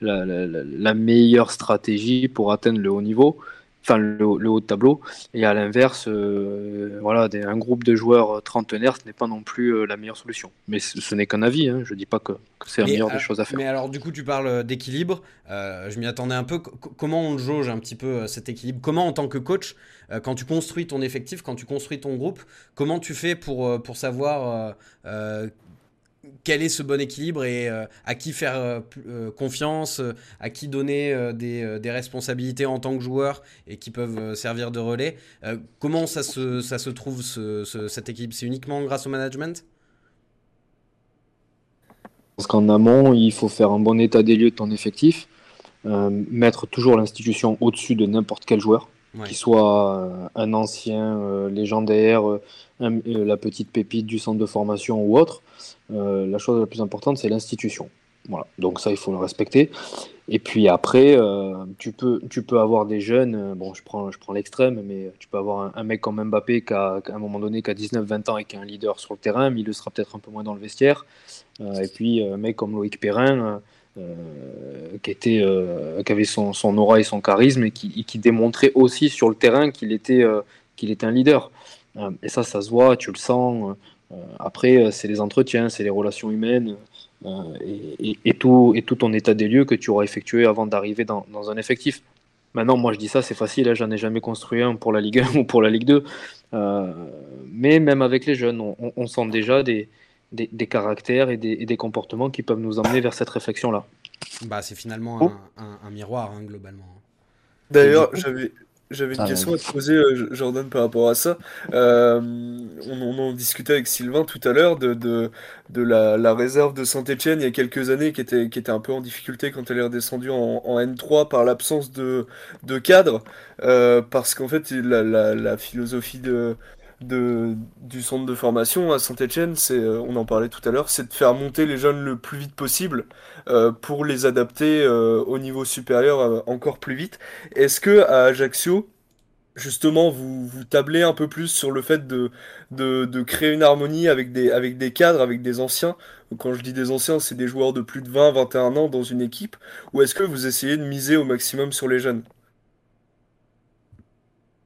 la, la meilleure stratégie pour atteindre le haut niveau enfin le, haut de tableau. Et à l'inverse, euh, voilà, un groupe de joueurs trentenaires, ce n'est pas non plus euh, la meilleure solution. Mais ce, n'est qu'un avis, hein. je ne dis pas que, c'est la meilleure des choses à faire. Mais alors du coup, tu parles d'équilibre, euh, je m'y attendais un peu. comment on jauge un petit peu cet équilibre? Comment en tant que coach, quand tu construis ton effectif, quand tu construis ton groupe, comment tu fais pour, pour savoir quel est ce bon équilibre et euh, à qui faire euh, euh, confiance, à qui donner des, responsabilités en tant que joueur et qui peuvent servir de relais. comment ça se, trouve ce, cet équilibre? C'est uniquement grâce au management? Parce qu'en amont, il faut faire un bon état des lieux de ton effectif, mettre toujours l'institution au-dessus de n'importe quel joueur. Qu'il soit un ancien légendaire, la petite pépite du centre de formation ou autre, euh, la chose la plus importante, c'est l'institution. Voilà. Donc ça, il faut le respecter. Et puis après, euh, tu, peux, tu peux avoir des jeunes, euh, bon, je prends, je prends l'extrême, mais tu peux avoir un, mec comme Mbappé qui a, à un moment donné qui a 19-20 ans et qui est un leader sur le terrain, mais il le sera peut-être un peu moins dans le vestiaire. et puis un mec comme Loïc Perrin, qui, était, qui avait son, aura et son charisme et qui, démontrait aussi sur le terrain qu'il était, qu'il était un leader. et ça, ça se voit, tu le sens. Euh, après, euh, c'est les entretiens, c'est les relations humaines euh, et, tout, et tout ton état des lieux que tu auras effectué avant d'arriver dans, un effectif. Maintenant, moi je dis ça, c'est facile, hein, j'en ai jamais construit un pour la Ligue 1 [laughs] ou pour la Ligue 2. mais même avec les jeunes, on, sent déjà des, des, caractères et des, comportements qui peuvent nous emmener vers cette réflexion-là. Bah, c'est finalement oh. un, miroir, hein, globalement. D'ailleurs, j'avais j'avais une ah, question à te poser, euh, Jordan, par rapport à ça. Euh, on, en discutait avec Sylvain tout à l'heure de, de, de la, la, réserve de Saint-Etienne il y a quelques années qui était, qui était un peu en difficulté quand elle est redescendue en, en N3 par l'absence de, de cadre. Euh, parce qu'en fait, la, la, la philosophie de, du centre de formation à Saint-Etienne, c'est, euh, on en parlait tout à l'heure, c'est de faire monter les jeunes le plus vite possible euh, pour les adapter euh, au niveau supérieur encore plus vite. Est-ce que à Ajaccio, justement, vous, vous tablez un peu plus sur le fait de, de, de, créer une harmonie avec des, avec des cadres, avec des anciens? Quand je dis des anciens, c'est des joueurs de plus de 20, 21 ans dans une équipe. Ou est-ce que vous essayez de miser au maximum sur les jeunes?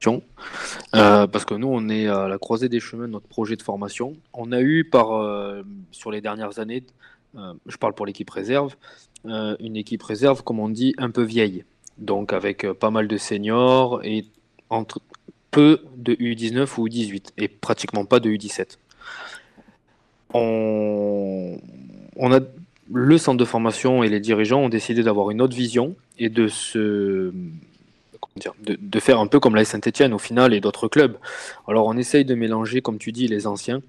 Euh, parce que nous, on est à la croisée des chemins de notre projet de formation. On a eu par, euh, sur les dernières années, euh, je parle pour l'équipe réserve, une équipe réserve, comme on dit, un peu vieille. Donc avec pas mal de seniors et entre peu de U19 ou U18 et pratiquement pas de U17. On, on a le centre de formation et les dirigeants ont décidé d'avoir une autre vision et de se de, faire un peu comme la Saint-Etienne au final et d'autres clubs. Alors on essaye de mélanger, comme tu dis, les anciens.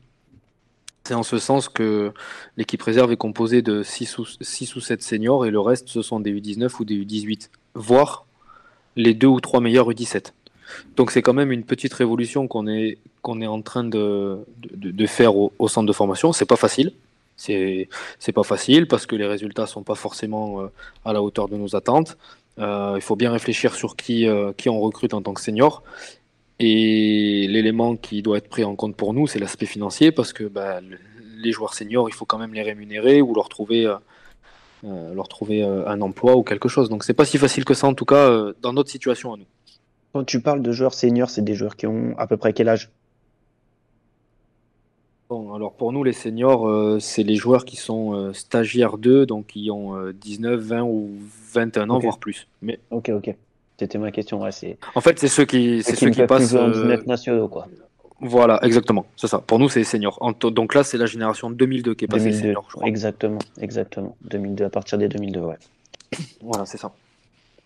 C'est en ce sens que l'équipe réserve est composée de 6 ou, 6 ou 7 seniors et le reste ce sont des U19 ou des U18, voire les deux ou trois meilleurs U17. Donc c'est quand même une petite révolution qu'on est, en train de, faire au, au, centre de formation. C'est pas facile. C'est, c'est pas facile parce que les résultats sont pas forcément euh, à la hauteur de nos attentes. Euh, il faut bien réfléchir sur qui, euh, qui on recrute en tant que senior. Et l'élément qui doit être pris en compte pour nous, c'est l'aspect financier, parce que bah, les joueurs seniors, il faut quand même les rémunérer ou leur trouver, euh, leur trouver un emploi ou quelque chose. Donc c'est pas si facile que ça, en tout cas, dans notre situation à nous. Quand tu parles de joueurs seniors, c'est des joueurs qui ont à peu près quel âge? Alors pour nous, les seniors, euh, c'est les joueurs qui sont euh, stagiaires 2, donc qui ont 19, euh, 20 ou 21 ans, voire plus. Mais... Ok, ok. C'était ma question. Ouais, en fait, c'est ceux qui, c'est ceux qui passent. nationaux, quoi. Voilà, exactement. C'est ça. Pour nous, c'est seniors. Donc là, c'est la génération 2002 qui est passée senior, je crois. Exactement, exactement. 2002, à partir des 2002, ouais. voilà, c'est ça.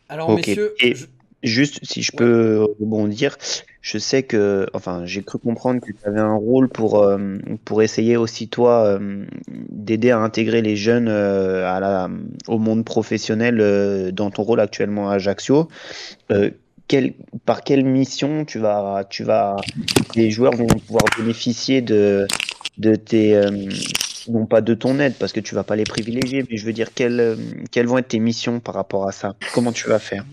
Alors, messieurs. Juste, si je peux rebondir, je sais que, enfin, j'ai cru comprendre que tu avais un rôle pour, euh, pour essayer aussi, toi, euh, d'aider à intégrer les jeunes euh, à la, au monde professionnel dans ton rôle actuellement à Ajaccio. Quel, par quelle mission tu vas, tu vas, les joueurs vont pouvoir bénéficier de, de tes, non pas de ton aide parce que tu vas pas les privilégier, mais je veux dire, quelles, quelles vont être tes missions par rapport à ça? Comment tu vas faire?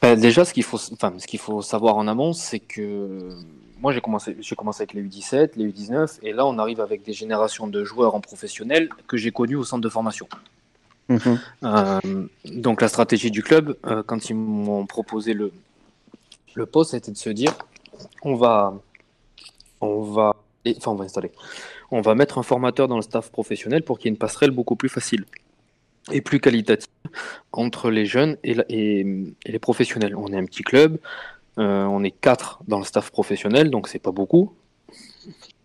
Bah, déjà, ce qu'il faut, enfin, ce qu'il faut savoir en amont, c'est que moi, j'ai commencé, j'ai commencé avec les U17, les U19, et là, on arrive avec des générations de joueurs en professionnel que j'ai connus au centre de formation. Mhm. Euh, donc, la stratégie du club, euh, quand ils m'ont proposé le, le poste, c'était de se dire, on va, on va, enfin, on va installer, on va mettre un formateur dans le staff professionnel pour qu'il y ait une passerelle beaucoup plus facile et plus qualitative entre les jeunes et, les professionnels. On est un petit club, euh, on est quatre dans le staff professionnel, donc c'est pas beaucoup.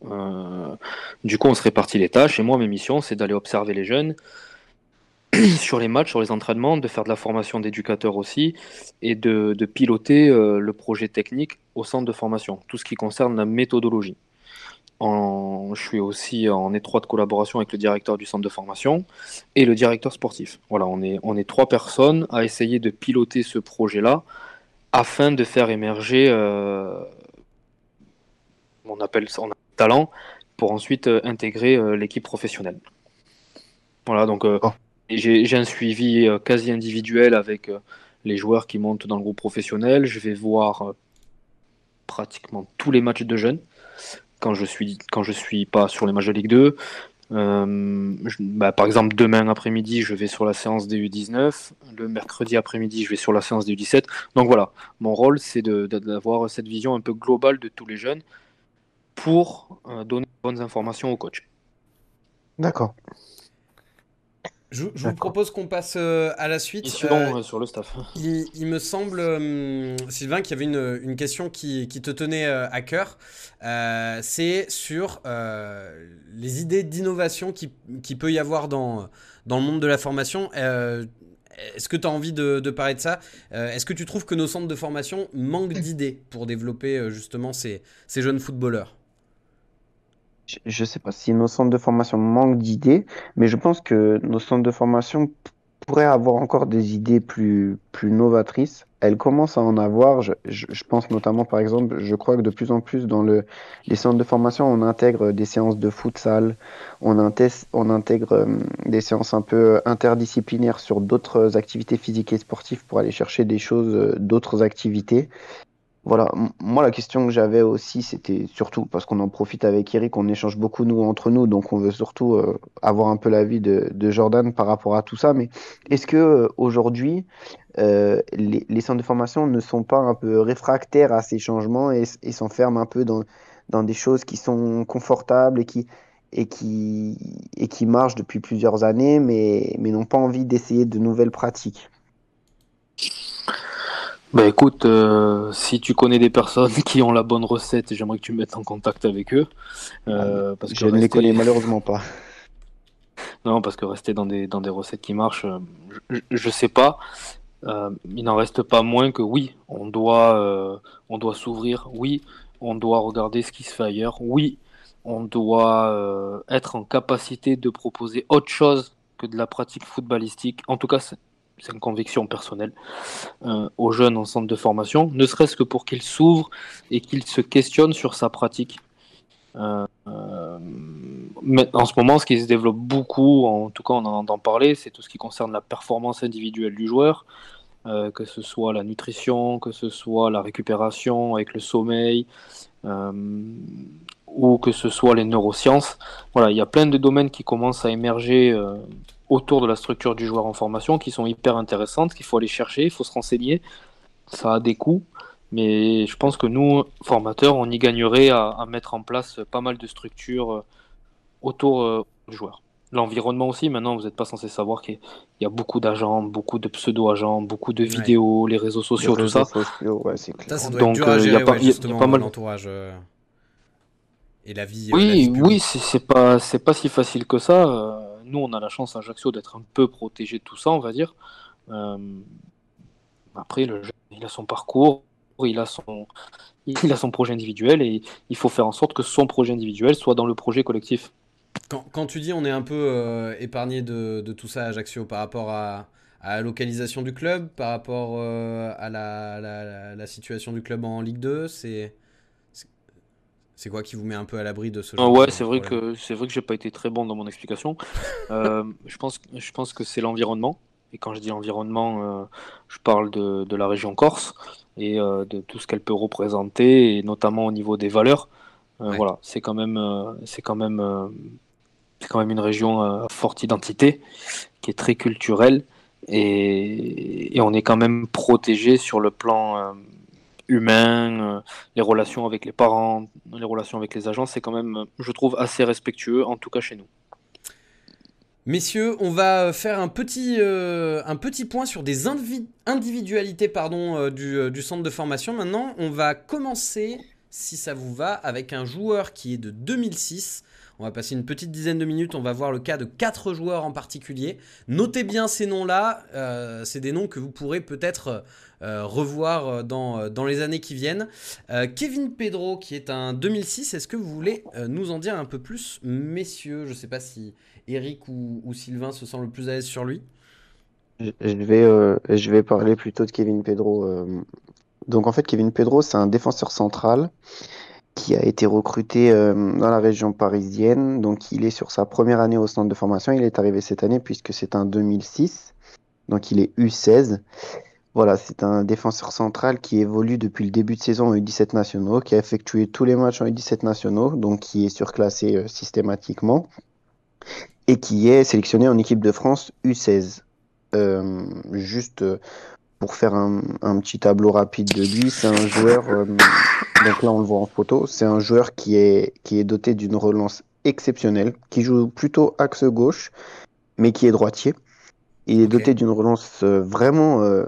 Euh, du coup, on se répartit les tâches et moi, mes missions, c'est d'aller observer les jeunes [clears throat] sur les matchs, sur les entraînements, de faire de la formation d'éducateurs aussi et de, piloter euh, le projet technique au centre de formation, tout ce qui concerne la méthodologie je suis aussi en étroite collaboration avec le directeur du centre de formation et le directeur sportif. Voilà, on est, on est trois personnes à essayer de piloter ce projet-là afin de faire émerger, euh, on appelle ça, talent, pour ensuite euh, intégrer euh, l'équipe professionnelle. Voilà, donc oh. j'ai un suivi quasi individuel avec les joueurs qui montent dans le groupe professionnel. Je vais voir pratiquement tous les matchs de jeunes quand je suis quand je suis pas sur les matchs de Ligue 2. Euh, bah, par exemple, demain après-midi, je vais sur la séance des U19. Le mercredi après-midi, je vais sur la séance des U17. Donc voilà, mon rôle, c'est d'avoir cette vision un peu globale de tous les jeunes pour euh, donner de bonnes informations aux coachs. D'accord. Je, vous propose qu'on passe euh, à la suite. Euh, euh, sur le staff. Il, me semble, Sylvain, qu'il y avait une, une question qui, qui, te tenait à cœur. c'est sur les idées d'innovation qui, qui, peut y avoir dans, dans le monde de la formation. Est-ce que tu as envie de, de, parler de ça? Est-ce que tu trouves que nos centres de formation manquent d'idées pour développer justement ces, ces jeunes footballeurs? Je ne sais pas si nos centres de formation manquent d'idées, mais je pense que nos centres de formation pourraient avoir encore des idées plus, plus novatrices. Elles commencent à en avoir. Je, je, pense notamment, par exemple, je crois que de plus en plus dans le, les centres de formation, on intègre des séances de futsal, on, on intègre euh, des séances un peu interdisciplinaires sur d'autres activités physiques et sportives pour aller chercher des choses, euh, d'autres activités. Voilà, moi la question que j'avais aussi, c'était surtout parce qu'on en profite avec Eric, on échange beaucoup nous entre nous, donc on veut surtout euh, avoir un peu l'avis de, de, Jordan par rapport à tout ça. Mais est-ce que euh, aujourd'hui, euh, les, centres de formation ne sont pas un peu réfractaires à ces changements et, et s'enferment un peu dans, dans des choses qui sont confortables et qui, et qui, et qui marchent depuis plusieurs années, mais, mais n'ont pas envie d'essayer de nouvelles pratiques? Bah écoute, euh, si tu connais des personnes [laughs] qui ont la bonne recette, j'aimerais que tu me mettes en contact avec eux. Euh, parce que je ne les connais malheureusement pas. [laughs] Non, parce que rester dans des, dans des recettes qui marchent, euh, je, ne sais pas. il n'en reste pas moins que oui, on doit, on doit s'ouvrir, oui, on doit regarder ce qui se fait ailleurs, oui, on doit être en capacité de proposer autre chose que de la pratique footballistique. En tout cas, c'est une conviction personnelle, euh, aux jeunes en centre de formation, ne serait-ce que pour qu'ils s'ouvrent et qu'ils se questionnent sur sa pratique. Euh, euh, en ce moment, ce qui se développe beaucoup, en tout cas on en entend parler, c'est tout ce qui concerne la performance individuelle du joueur, que ce soit la nutrition, que ce soit la récupération avec le sommeil, ou que ce soit les neurosciences. Voilà, il y a plein de domaines qui commencent à émerger autour de la structure du joueur en formation qui sont hyper intéressantes, qu'il faut aller chercher, il faut se renseigner. Ça a des coûts, mais je pense que nous, formateurs, on y gagnerait à, mettre en place pas mal de structures euh, autour euh, du joueur. L'environnement aussi, maintenant, vous n'êtes pas censé savoir qu'il y a beaucoup d'agents, beaucoup de pseudo-agents, beaucoup de vidéos, les réseaux sociaux, tout ça. Donc, il y a pas, pas mal d'entourage. Euh, et la vie. Oui, oui, c'est pas, c'est pas si facile que ça nous, on a la chance à Ajaccio d'être un peu protégé de tout ça, on va dire. Euh, après, le il a son parcours, il a son, il a son projet individuel et il faut faire en sorte que son projet individuel soit dans le projet collectif. Quand, tu dis on est un peu euh, épargné de, tout ça à Ajaccio par rapport à, la localisation du club, par rapport euh, à la, la, situation du club en Ligue 2, c'est c'est quoi qui vous met un peu à l'abri de ce genre Ouais, c'est vrai que c'est vrai que j'ai pas été très bon dans mon explication. [laughs] Euh, je pense je pense que c'est l'environnement. Et quand je dis environnement, euh, je parle de, de, la région Corse et euh, de tout ce qu'elle peut représenter, et notamment au niveau des valeurs. Voilà, c'est quand même c'est quand même c'est quand même une région à forte identité, qui est très culturelle, et, et on est quand même protégé sur le plan humain, euh, les relations avec les parents, les relations avec les agents, c'est quand même, je trouve, assez respectueux, en tout cas chez nous. Messieurs, on va faire un petit, euh, point sur des individualités euh, du, centre de formation. Maintenant, on va commencer, si ça vous va, avec un joueur qui est de 2006. On va passer une petite dizaine de minutes, on va voir le cas de quatre joueurs en particulier. Notez bien ces noms-là, c'est des noms que vous pourrez peut-être euh, revoir euh, dans, euh, les années qui viennent. Kevin Pedro, qui est un 2006, est-ce que vous voulez nous en dire un peu plus, messieurs? Je ne sais pas si Eric ou, Sylvain se sent le plus à l'aise sur lui. Je vais parler plutôt de Kevin Pedro. Donc en fait, Kevin Pedro, c'est un défenseur central qui a été recruté dans la région parisienne. Donc il est sur sa première année au centre de formation. Il est arrivé cette année puisque c'est un 2006. Donc il est U16. Voilà, c'est un défenseur central qui évolue depuis le début de saison en U17 nationaux, qui a effectué tous les matchs en U17 nationaux, donc qui est surclassé euh, systématiquement, et qui est sélectionné en équipe de France U16. Euh, juste euh, pour faire un, petit tableau rapide de lui, c'est un joueur, donc là on le voit en photo, c'est un joueur qui est, qui est doté d'une relance exceptionnelle, qui joue plutôt axe gauche, mais qui est droitier. Il est doté d'une relance euh, vraiment, euh,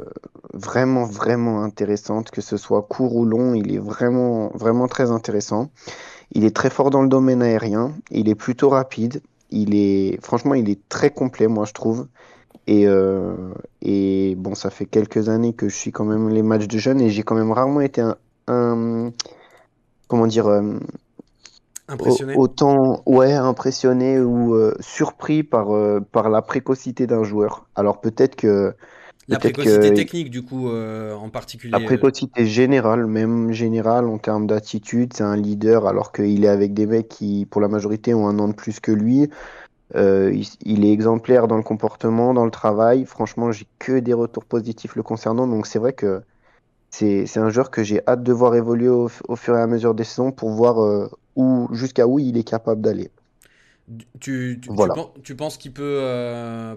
vraiment, vraiment intéressante, que ce soit court ou long. Il est vraiment, vraiment très intéressant. Il est très fort dans le domaine aérien. Il est plutôt rapide. Il est, franchement, il est très complet, moi, je trouve. Et, euh, et bon, ça fait quelques années que je suis quand même les matchs de jeunes et j'ai quand même rarement été un, un comment dire, Impressionné Autant, ouais, impressionné ou euh, surpris par, euh, par la précocité d'un joueur. Alors peut-être que. La précocité technique, du coup, euh, en particulier. La précocité générale, même générale en termes d'attitude. C'est un leader, alors qu'il est avec des mecs qui, pour la majorité, ont un an de plus que lui. Il, il, est exemplaire dans le comportement, dans le travail. Franchement, j'ai que des retours positifs le concernant. Donc c'est vrai que c'est un joueur que j'ai hâte de voir évoluer au, fur et à mesure des saisons pour voir où jusqu'à où il est capable d'aller. Tu, tu, penses qu'il peut.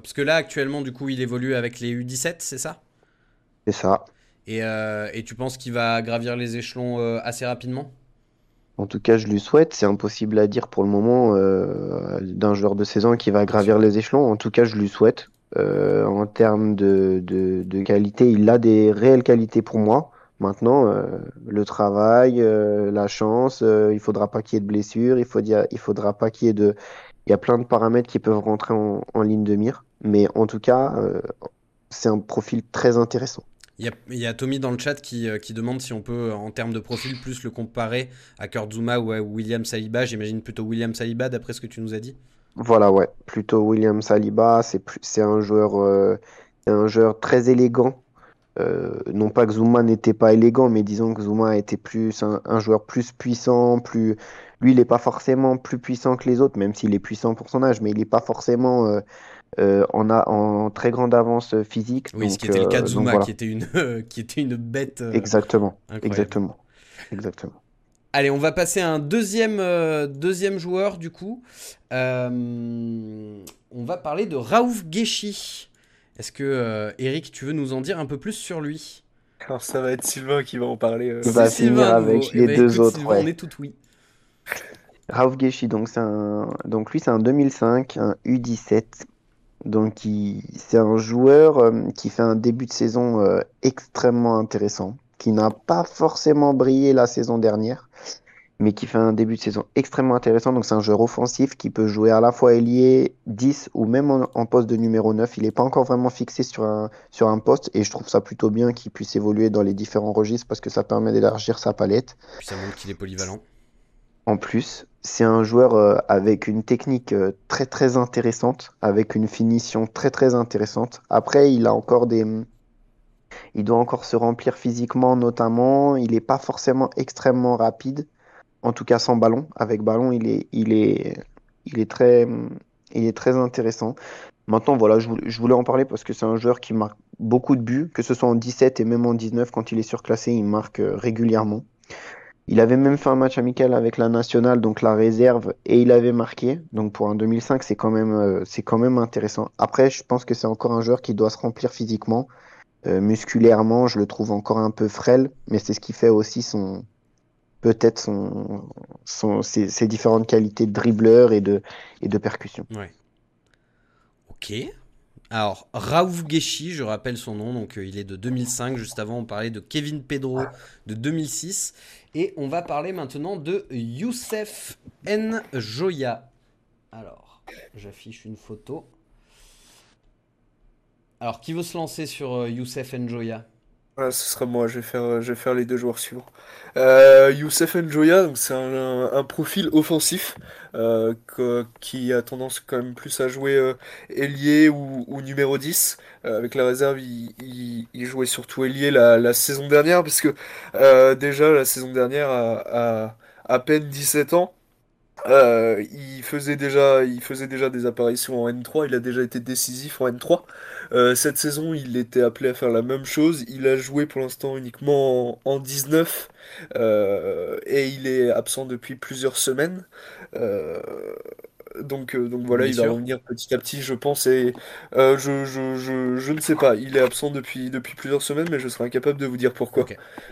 parce que là, actuellement, du coup, il évolue avec les U17, c'est ça? C'est ça. Et, et, tu penses qu'il va gravir les échelons assez rapidement? En tout cas, je lui souhaite. C'est impossible à dire pour le moment euh, d'un joueur de saison qui va gravir les échelons. En tout cas, je lui souhaite. Euh, en termes de, de, qualité, il a des réelles qualités pour moi. Maintenant, euh, le travail, la chance, il faudra pas qu'il y ait de blessures, il, faudra pas qu'il y ait de. Il y a plein de paramètres qui peuvent rentrer en, en ligne de mire. Mais en tout cas, c'est un profil très intéressant. Il y, a, Tommy dans le chat qui, euh, qui, demande si on peut, en termes de profil, plus le comparer à Kurt Zuma ou à William Saliba. J'imagine plutôt William Saliba, d'après ce que tu nous as dit. Voilà, ouais, plutôt William Saliba. C'est un joueur, euh, un joueur très élégant. Euh, non pas que Zuma n'était pas élégant, mais disons que Zuma était plus un, joueur plus puissant, plus. Lui, il n'est pas forcément plus puissant que les autres, même s'il est puissant pour son âge, mais il n'est pas forcément euh, on a en très grande avance physique. Oui, ce qui était le cas de euh, Zuma, qui, était une, [laughs] qui était une bête. Euh, exactement, exactement, exactement. Allez, on va passer à un deuxième, deuxième joueur du coup. on va parler de Raouf Geshi. Est-ce que Eric, tu veux nous en dire un peu plus sur lui? Alors ça va être Sylvain qui va en parler. On va finir avec les eh ben, deux autres. On est tout oui. Raouf Geshi, donc, un... donc lui c'est un 2005, un U17 donc c'est un joueur euh, qui fait un début de saison euh, extrêmement intéressant, qui n'a pas forcément brillé la saison dernière, mais qui fait un début de saison extrêmement intéressant. Donc c'est un joueur offensif qui peut jouer à la fois ailier, 10 ou même en, poste de numéro 9. Il n'est pas encore vraiment fixé sur un, sur un poste et je trouve ça plutôt bien qu'il puisse évoluer dans les différents registres parce que ça permet d'élargir sa palette. Puis ça montre qu'il est polyvalent. En plus, c'est un joueur euh, avec une technique euh, très très intéressante, avec une finition très très intéressante. Après, il a encore des, il doit encore se remplir physiquement, notamment. Il n'est pas forcément extrêmement rapide, en tout cas sans ballon. Avec ballon, il est, très intéressant. Maintenant, voilà, je voulais, en parler parce que c'est un joueur qui marque beaucoup de buts, que ce soit en 17 et même en 19 quand il est surclassé, il marque euh, régulièrement. Il avait même fait un match amical avec la nationale, donc la réserve, et il avait marqué. Donc pour un 2005, c'est quand même, euh, c'est quand même intéressant. Après, je pense que c'est encore un joueur qui doit se remplir physiquement, euh, musculairement. Je le trouve encore un peu frêle, mais c'est ce qui fait aussi son, peut-être son, ses, différentes qualités de dribbleur et de, et de percussion. Ok. Alors, Raouf Geshi, je rappelle son nom, donc euh, il est de 2005. Juste avant, on parlait de Kevin Pedro de 2006. Et on va parler maintenant de Youssef N. Joya. Alors, j'affiche une photo. Alors, qui veut se lancer sur euh, Youssef N. Joya ce sera moi, je vais faire, je vais faire les deux joueurs suivants. Euh, Youssef Njoya, c'est un, profil offensif euh, qui a tendance quand même plus à jouer euh, ailier ou, numéro 10. avec la réserve, il, jouait surtout ailier la, saison dernière, parce que déjà la saison dernière, à, à peine 17 ans, il, faisait déjà, il faisait déjà des apparitions en N3, il a déjà été décisif en N3. Euh, cette saison, il était appelé à faire la même chose. Il a joué pour l'instant uniquement en, 19 euh, et il est absent depuis plusieurs semaines. donc, donc voilà, il va revenir petit à petit, je pense. Et je, je, ne sais pas, il est absent depuis, depuis plusieurs semaines, mais je serai incapable de vous dire pourquoi.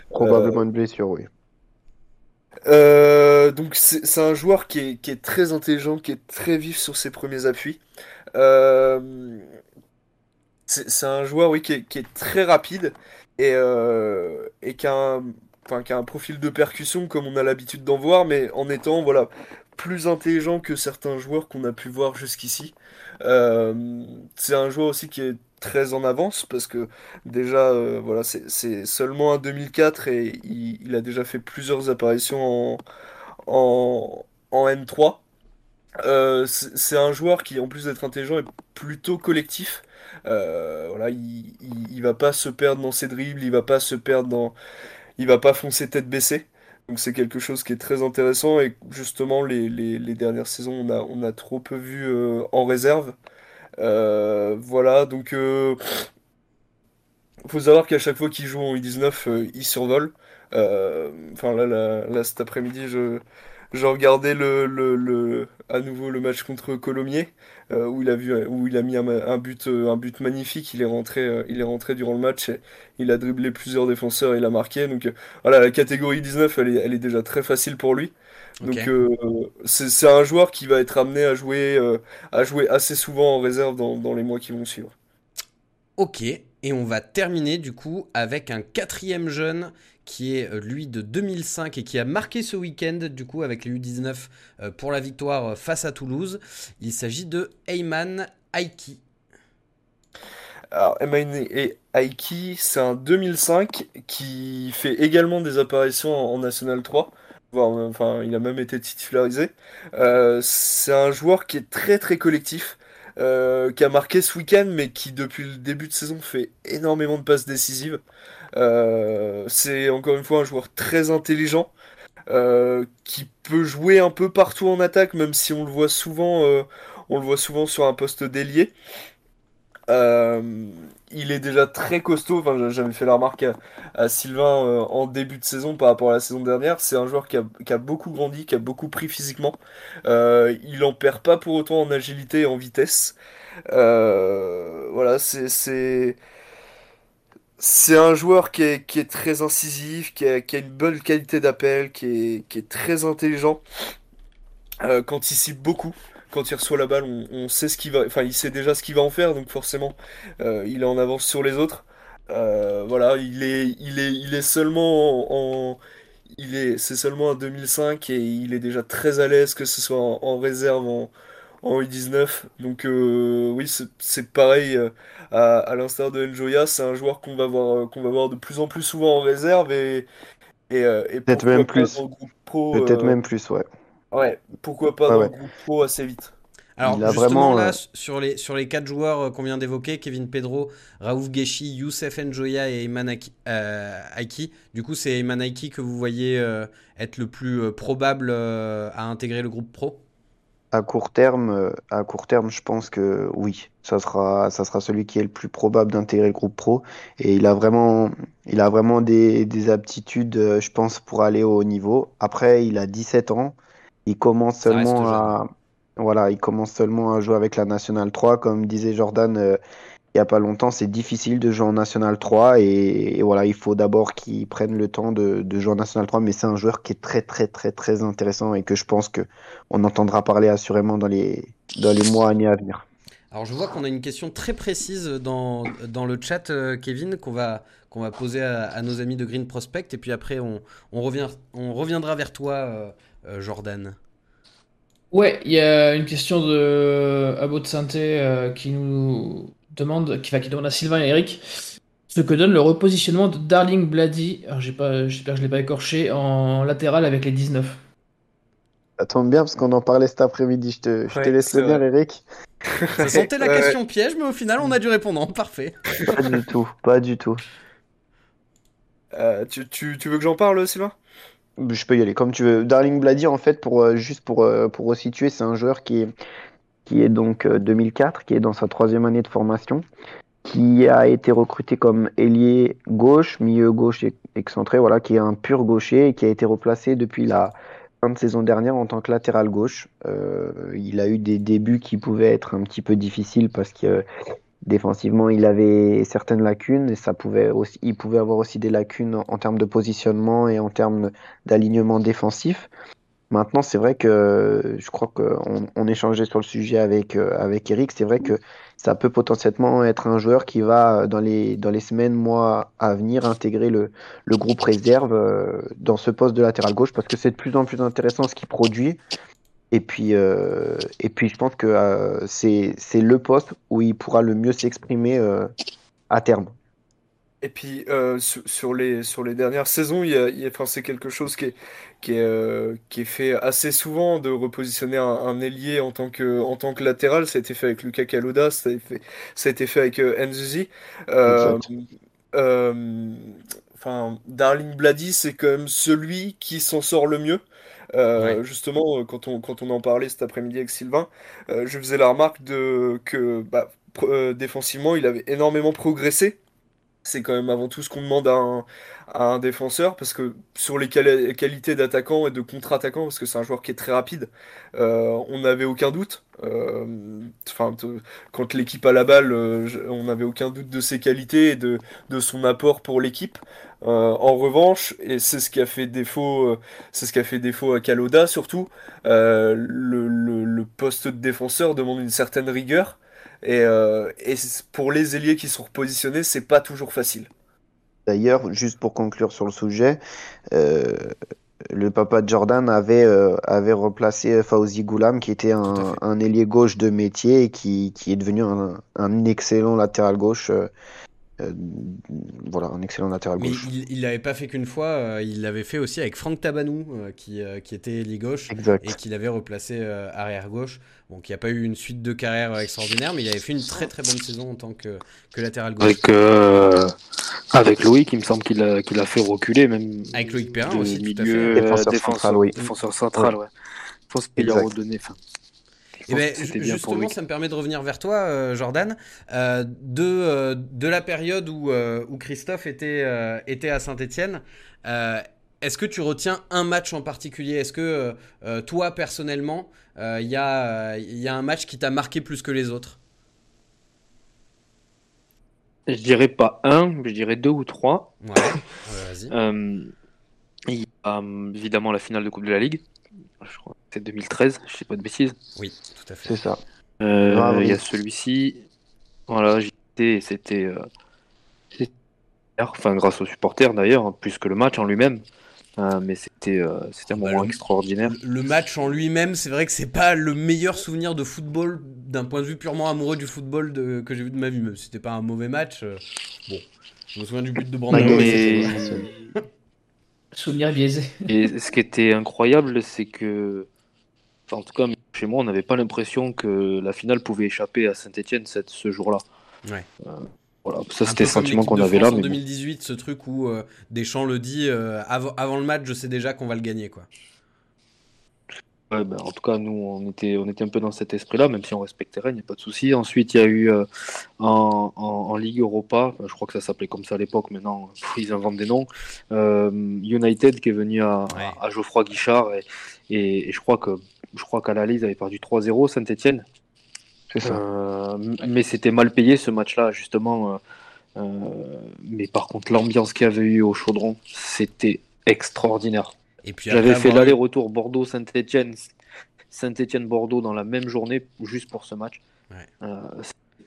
Probablement une blessure, oui. Euh, donc c'est un joueur qui est, très intelligent, qui est très vif sur ses premiers appuis. Euh, c'est un joueur qui, est, très rapide et, euh, qui, a un, profil de percussion comme on a l'habitude d'en voir, mais en étant voilà, plus intelligent que certains joueurs qu'on a pu voir jusqu'ici. c'est un joueur aussi qui est très en avance parce que déjà euh, voilà c'est seulement un 2004 et il, a déjà fait plusieurs apparitions en, en, N3 euh, c'est un joueur qui en plus d'être intelligent est plutôt collectif euh, voilà il, va pas se perdre dans ses dribbles il va pas se perdre dans il va pas foncer tête baissée donc c'est quelque chose qui est très intéressant et justement les, dernières saisons on a, trop peu vu en réserve euh, voilà, donc euh, faut savoir qu'à chaque fois qu'il joue en U19, il survole. Enfin là, là, cet après-midi, je, je regardais à nouveau le match contre Colomiers. Euh, où il a vu où il a mis un, but euh, un but magnifique. Il est rentré euh, il est rentré durant le match et il a dribblé plusieurs défenseurs et il a marqué. Donc voilà la catégorie 19 elle est, elle est déjà très facile pour lui. Donc c'est un joueur qui va être amené à jouer à jouer assez souvent en réserve dans, dans les mois qui vont suivre. Ok. Et on va terminer du coup avec un quatrième jeune qui est euh, lui de 2005 et qui a marqué ce week-end du coup avec les U19 euh, pour la victoire euh, face à Toulouse. Il s'agit de Ayman Aiki. Alors Ayman Aiki, c'est un 2005 qui fait également des apparitions en National 3. Enfin, il a même été titularisé. c'est un joueur qui est très très collectif. qui a marqué ce week-end, mais qui depuis le début de saison fait énormément de passes décisives. Euh, c'est encore une fois un joueur très intelligent. Euh, qui peut jouer un peu partout en attaque, même si on le voit souvent, euh, souvent sur un poste d'ailier. il est déjà très costaud. Enfin, j'avais fait la remarque à, Sylvain en début de saison par rapport à la saison dernière. C'est un joueur qui a, beaucoup grandi, qui a beaucoup pris physiquement. il en perd pas pour autant en agilité et en vitesse. voilà, c'est c'est un joueur qui est, très incisif, qui a, une bonne qualité d'appel, qui est, très intelligent. Euh, quand il cible beaucoup, quand il reçoit la balle, on, sait ce qu'il va, il sait déjà ce qu'il va en faire, donc forcément euh, il est en avance sur les autres. Euh, voilà, il est, seulement en, il est, c'est seulement en 2005 et il est déjà très à l'aise que ce soit en, réserve en U19. Donc oui, c'est pareil à, l'instar de Njoya, c'est un joueur qu'on va voir euh, qu'on va voir de plus en plus souvent en réserve et et, euh, peut-être même plus. Peut-être euh, même plus, ouais. Ouais, pourquoi pas dans le groupe pro assez vite. Alors justement là, sur les sur les quatre joueurs qu'on vient d'évoquer, Kevin Pedro, Raouf Geshi, Youssef Njoya et Eman Aiki, du coup c'est Eman Aiki que vous voyez être le plus probable à intégrer le groupe pro? À court terme, euh, à court terme, je pense que oui, ça sera, ça sera celui qui est le plus probable d'intégrer le groupe pro. Et il a vraiment, il a vraiment des, des aptitudes, euh, je pense, pour aller au haut niveau. Après, il a 17 ans. Il commence seulement à, voilà, il commence seulement à jouer avec la Nationale 3. Comme disait Jordan, euh, il n'y a pas longtemps, c'est difficile de jouer en National 3 et, voilà, il faut d'abord qu'il prenne le temps de, jouer en National 3, mais c'est un joueur qui est très très très très intéressant et que je pense que on entendra parler assurément dans les, dans les mois, années à venir. Alors je vois qu'on a une question très précise dans, dans le chat, euh, Kevin, qu'on va, qu'on va poser à, nos amis de Green Prospect et puis après on, on, revient, on reviendra vers toi, euh, euh, Jordan. Ouais, il y a une question de Abo de Santé qui nous demande, qui, va, qui demande à Sylvain et Eric ce que donne le repositionnement de Darling j'ai pas, j'espère que je l'ai pas écorché, en latéral avec les 19. Ça tombe bien parce qu'on en parlait cet après-midi. Je te, je te laisse le dire, Eric. Ça sentait la question piège, mais au final, on a du répondant. Parfait. Pas du tout, pas du tout. Euh, tu, tu, tu, veux que j'en parle, Sylvain? Je peux y aller comme tu veux. Darling Bloody, en fait, pour, euh, juste pour, euh, pour resituer, c'est un joueur qui est, qui est donc 2004, euh, qui est dans sa troisième année de formation, qui a été recruté comme ailier gauche, milieu gauche excentré, voilà, qui est un pur gaucher et qui a été replacé depuis la fin de saison dernière en tant que latéral gauche. Euh, il a eu des débuts qui pouvaient être un petit peu difficiles parce que défensivement il avait certaines lacunes et ça pouvait aussi, il pouvait avoir aussi des lacunes en termes de positionnement et en termes d'alignement défensif. Maintenant, c'est vrai que je crois qu'on on échangeait sur le sujet avec, euh, avec Eric. C'est vrai que ça peut potentiellement être un joueur qui va, dans les, dans les semaines, mois à venir, intégrer le, le groupe réserve euh, dans ce poste de latéral gauche parce que c'est de plus en plus intéressant ce qu'il produit. Et puis, euh, et puis, je pense que c'est le poste où il pourra le mieux s'exprimer à terme. Et puis euh, sur, les, sur les dernières saisons, il y a, enfin, c'est quelque chose qui est, qui, est, euh, qui est fait assez souvent de repositionner un, ailier en tant, que, en tant que latéral. Ça a été fait avec Lucas Kaluda, ça a été fait, ça a été fait avec euh, Nzuzi. enfin, Darling Blady, c'est quand même celui qui s'en sort le mieux. Justement, quand on, quand on en parlait cet après-midi avec Sylvain, je faisais la remarque de, que bah, défensivement, il avait énormément progressé c'est quand même avant tout ce qu'on demande à un, défenseur, parce que sur les qualités d'attaquant et de contre-attaquant, parce que c'est un joueur qui est très rapide, euh, on n'avait aucun doute. Euh, quand l'équipe a la balle, euh, on n'avait aucun doute de ses qualités et de, son apport pour l'équipe. en revanche, et c'est ce qui a fait défaut, à Caloda surtout, le, poste de défenseur demande une certaine rigueur. Et, et pour les ailiers qui sont repositionnés, c'est pas toujours facile. D'ailleurs, juste pour conclure sur le sujet, euh, le papa de Jordan avait, euh, avait replacé Fauzi Goulam, qui était un, un ailier gauche de métier et qui, qui est devenu un, un excellent latéral gauche. Euh, voilà, un excellent latéral gauche. Mais il l'avait pas fait qu'une fois, euh, il l'avait fait aussi avec Franck Tabanou, euh, qui, qui était ailier gauche, et qui l'avait replacé arrière gauche. Bon, qui n'a pas eu une suite de carrière extraordinaire, mais il avait fait une très très bonne saison en tant que, que latéral gauche. Avec, avec Loïc, il me semble qu'il a, qu'il a fait reculer même. Avec Loïc Perrin aussi, milieu, tout à fait. Défenseur, central, oui. Défenseur central, ouais. Je pense qu'il a redonné. Fin. Eh ben, justement, ça me permet de revenir vers toi, euh, Jordan, euh, de, euh, de la période où, où Christophe était, était à Saint-Etienne. Est-ce que tu retiens un match en particulier? Est-ce que toi, personnellement, il y, a, y a un match qui t'a marqué plus que les autres? Je dirais pas un, je dirais deux ou trois. Ouais, vas-y. il y a évidemment la finale de Coupe de la Ligue je crois c'est 2013, je sais pas de bêtises. Oui, tout à fait. C'est ça. Euh, il y a celui-ci, voilà, j'étais, c'était, euh, enfin grâce aux supporters d'ailleurs, hein, plus que le match en lui-même. Euh, mais c'était c'était un bah, moment extraordinaire. Le match en lui-même, c'est vrai que c'est pas le meilleur souvenir de football d'un point de vue purement amoureux du football de, que j'ai vu de ma vie. Même c'était pas un mauvais match, bon, je me souviens du but de Brandon. Mais... Souvenir biaisé. Et ce qui était incroyable, c'est que, en tout cas, chez moi, on n'avait pas l'impression que la finale pouvait échapper à Saint-Etienne ce jour-là. Ouais. Euh, voilà, ça c'était le sentiment qu'on avait là. En 2018, ce truc où euh, Deschamps le dit euh, avant, avant, le match, je sais déjà qu'on va le gagner, quoi. Ouais, ben, en tout cas, nous, on était, on était un peu dans cet esprit-là, même si on respectait rien, il n'y a pas de souci. Ensuite, il y a eu euh, en, en, Ligue Europa, je crois que ça s'appelait comme ça à l'époque, maintenant ils inventent des noms, euh, United qui est venu à, à Geoffroy Guichard, et, et, je crois que je crois qu'à la ils avaient perdu 3-0, Saint-Etienne. Euh, mais c'était mal payé ce match-là, justement. mais par contre, l'ambiance qu'il y avait eu au Chaudron, c'était extraordinaire. J'avais fait l'aller-retour Bordeaux-Saint-Etienne, Saint-Etienne-Bordeaux dans la même journée, juste pour ce match. Euh,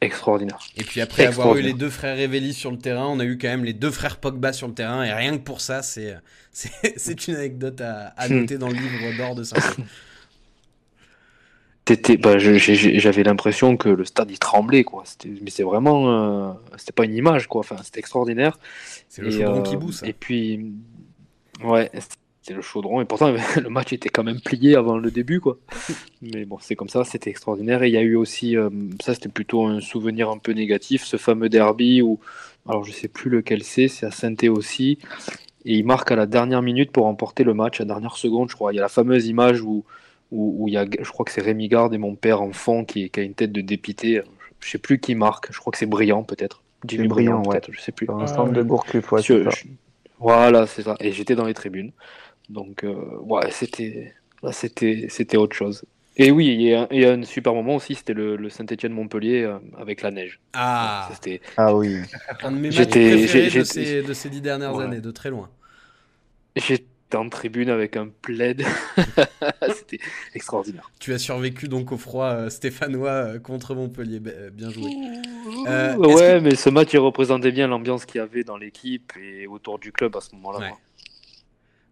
extraordinaire. Et puis après avoir eu les deux frères Révélis sur le terrain, on a eu quand même les deux frères Pogba sur le terrain, et rien que pour ça, c'est [laughs] c'est une anecdote à, hmm. noter dans le livre d'or de Saint-Etienne. [laughs] Bah, j'avais l'impression que le stade il tremblait quoi. Mais c'est vraiment, euh, c'était pas une image quoi. Enfin, c'était extraordinaire. C'est le chaudron qui boue ça. Et puis, ouais, le chaudron. Et pourtant, [laughs] le match était quand même plié avant le début, quoi. [laughs] Mais bon, c'est comme ça, c'était extraordinaire. Et il y a eu aussi, euh, ça c'était plutôt un souvenir un peu négatif, ce fameux derby où, alors je sais plus lequel c'est, c'est à saint aussi. Et il marque à la dernière minute pour remporter le match, à la dernière seconde, je crois. Il y a la fameuse image où, où, il y a, je crois que c'est Rémi Garde et mon père enfant qui, qui a une tête de dépité. Je sais plus qui marque, je crois que c'est Brillant peut-être. Jimmy Brillant, peut-être, je sais plus. Un stand de Gourcuff, ouais, Voilà, c'est ça. Et j'étais dans les tribunes. Donc, euh, ouais, c'était, c'était, c'était autre chose. Et oui, il y, a, y a un super moment aussi, c'était le, Saint-Etienne-Montpellier euh, avec la neige. Ah, c'était... ah oui. Un de mes matchs préférés de ces, de ces dix dernières années, de très loin. J'étais en tribune avec un plaid. [laughs] c'était extraordinaire. Tu as survécu donc au froid euh, stéphanois contre Montpellier. Bien joué. ouais, mais ce match, il représentait bien l'ambiance qu'il y avait dans l'équipe et autour du club à ce moment-là.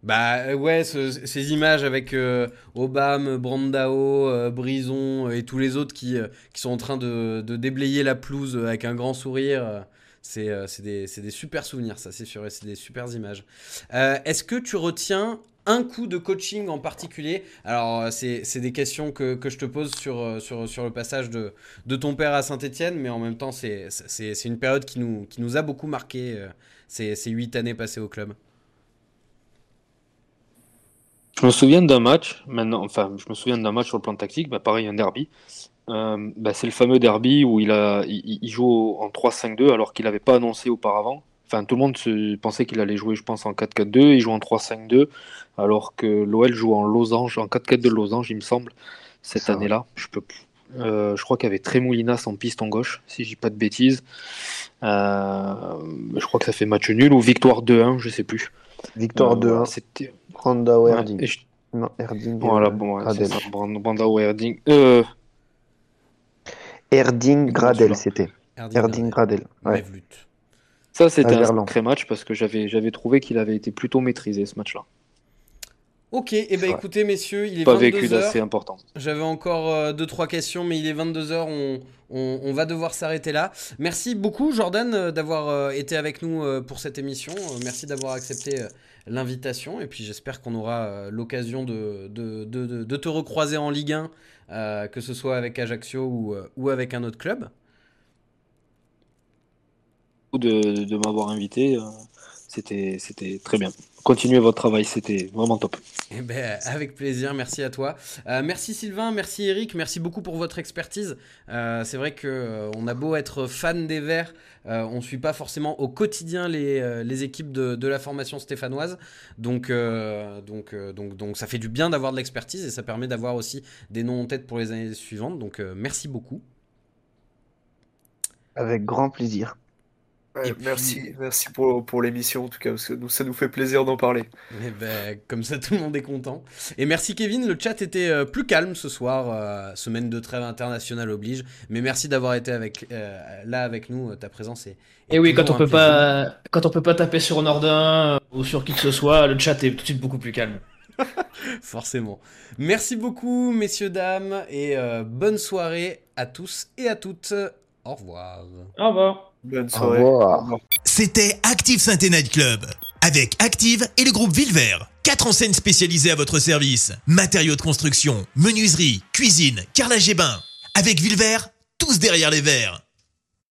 Bah euh, ouais, ces images avec euh, Obama, Brandao, euh, Brison et tous les autres qui, qui sont en train de, de, déblayer la pelouse avec un grand sourire, c'est des, des, super souvenirs, ça c'est sûr, c'est des super images. Est-ce que tu retiens un coup de coaching en particulier? Alors c'est des questions que, que, je te pose sur, sur, sur le passage de, de ton père à Saint-Etienne, mais en même temps c'est une période qui nous, qui nous a beaucoup marqué, ces huit années passées au club. Je me souviens d'un match, maintenant, enfin, je me souviens d'un match sur le plan tactique, bah, pareil, un derby. Euh, bah, c'est le fameux derby où il, a, il, joue en 3-5-2 alors qu'il n'avait pas annoncé auparavant. Enfin, tout le monde se pensait qu'il allait jouer, je pense, en 4-4-2. Il joue en 3-5-2, alors que l'OL joue en losange, en 4-4 de losange, il me semble, cette année-là. Je peux euh, je crois qu'il y avait Tremoulinas en piste en gauche, si je dis pas de bêtises. Euh, je crois que ça fait match nul ou victoire 2-1, je sais plus. Victoire 2-1. C'était Randa ou Erding. Non, Erding. Voilà, bon, c'est ça. Randa ou Erding. Euh... Erding Gradel, c'était. Erding Gradel. Ouais. Ça, c'était un sacré match parce que j'avais trouvé qu'il avait été plutôt maîtrisé ce match-là. Ok, et eh ben écoutez messieurs, il est Pas 22 vécu d'assez important. J'avais encore 2-3 euh, questions, mais il est 22h, on, on, va devoir s'arrêter là. Merci beaucoup Jordan euh, d'avoir euh, été avec nous pour cette émission. Merci d'avoir accepté l'invitation, et puis j'espère qu'on aura l'occasion de, de, de, de, te recroiser en Ligue 1, que ce soit avec Ajaccio ou, ou avec un autre club. De, de m'avoir invité, c'était très bien continuez votre travail, c'était vraiment top. Eh ben, avec plaisir, merci à toi. Euh, merci Sylvain, merci Eric, merci beaucoup pour votre expertise. Euh, c'est vrai qu'on euh, on a beau être fan des Verts, on ne suit pas forcément au quotidien les, les équipes de, de, la formation stéphanoise. Donc, donc, donc, donc ça fait du bien d'avoir de l'expertise et ça permet d'avoir aussi des noms en tête pour les années suivantes. Donc merci beaucoup. Avec grand plaisir merci, merci pour, pour l'émission en tout cas, parce que nous, ça nous fait plaisir d'en parler. Et eh ben, comme ça, tout le monde est content. Et merci Kevin, le chat était euh, plus calme ce soir, euh, semaine de trêve internationale oblige. Mais merci d'avoir été avec, euh, là avec nous, ta présence est. Et oui, quand on peut pas, quand on peut pas taper sur Nordin ou sur qui que ce soit, le chat est tout de suite beaucoup plus calme. [laughs] Forcément. Merci beaucoup, messieurs, dames, et bonne soirée à tous et à toutes. Au revoir. Au revoir. Bonne soirée. C'était Active saint Night Club. Avec Active et le groupe Villevert. Quatre enseignes spécialisées à votre service. Matériaux de construction, menuiserie, cuisine, carrelage et bain. Avec Villevert, tous derrière les verres.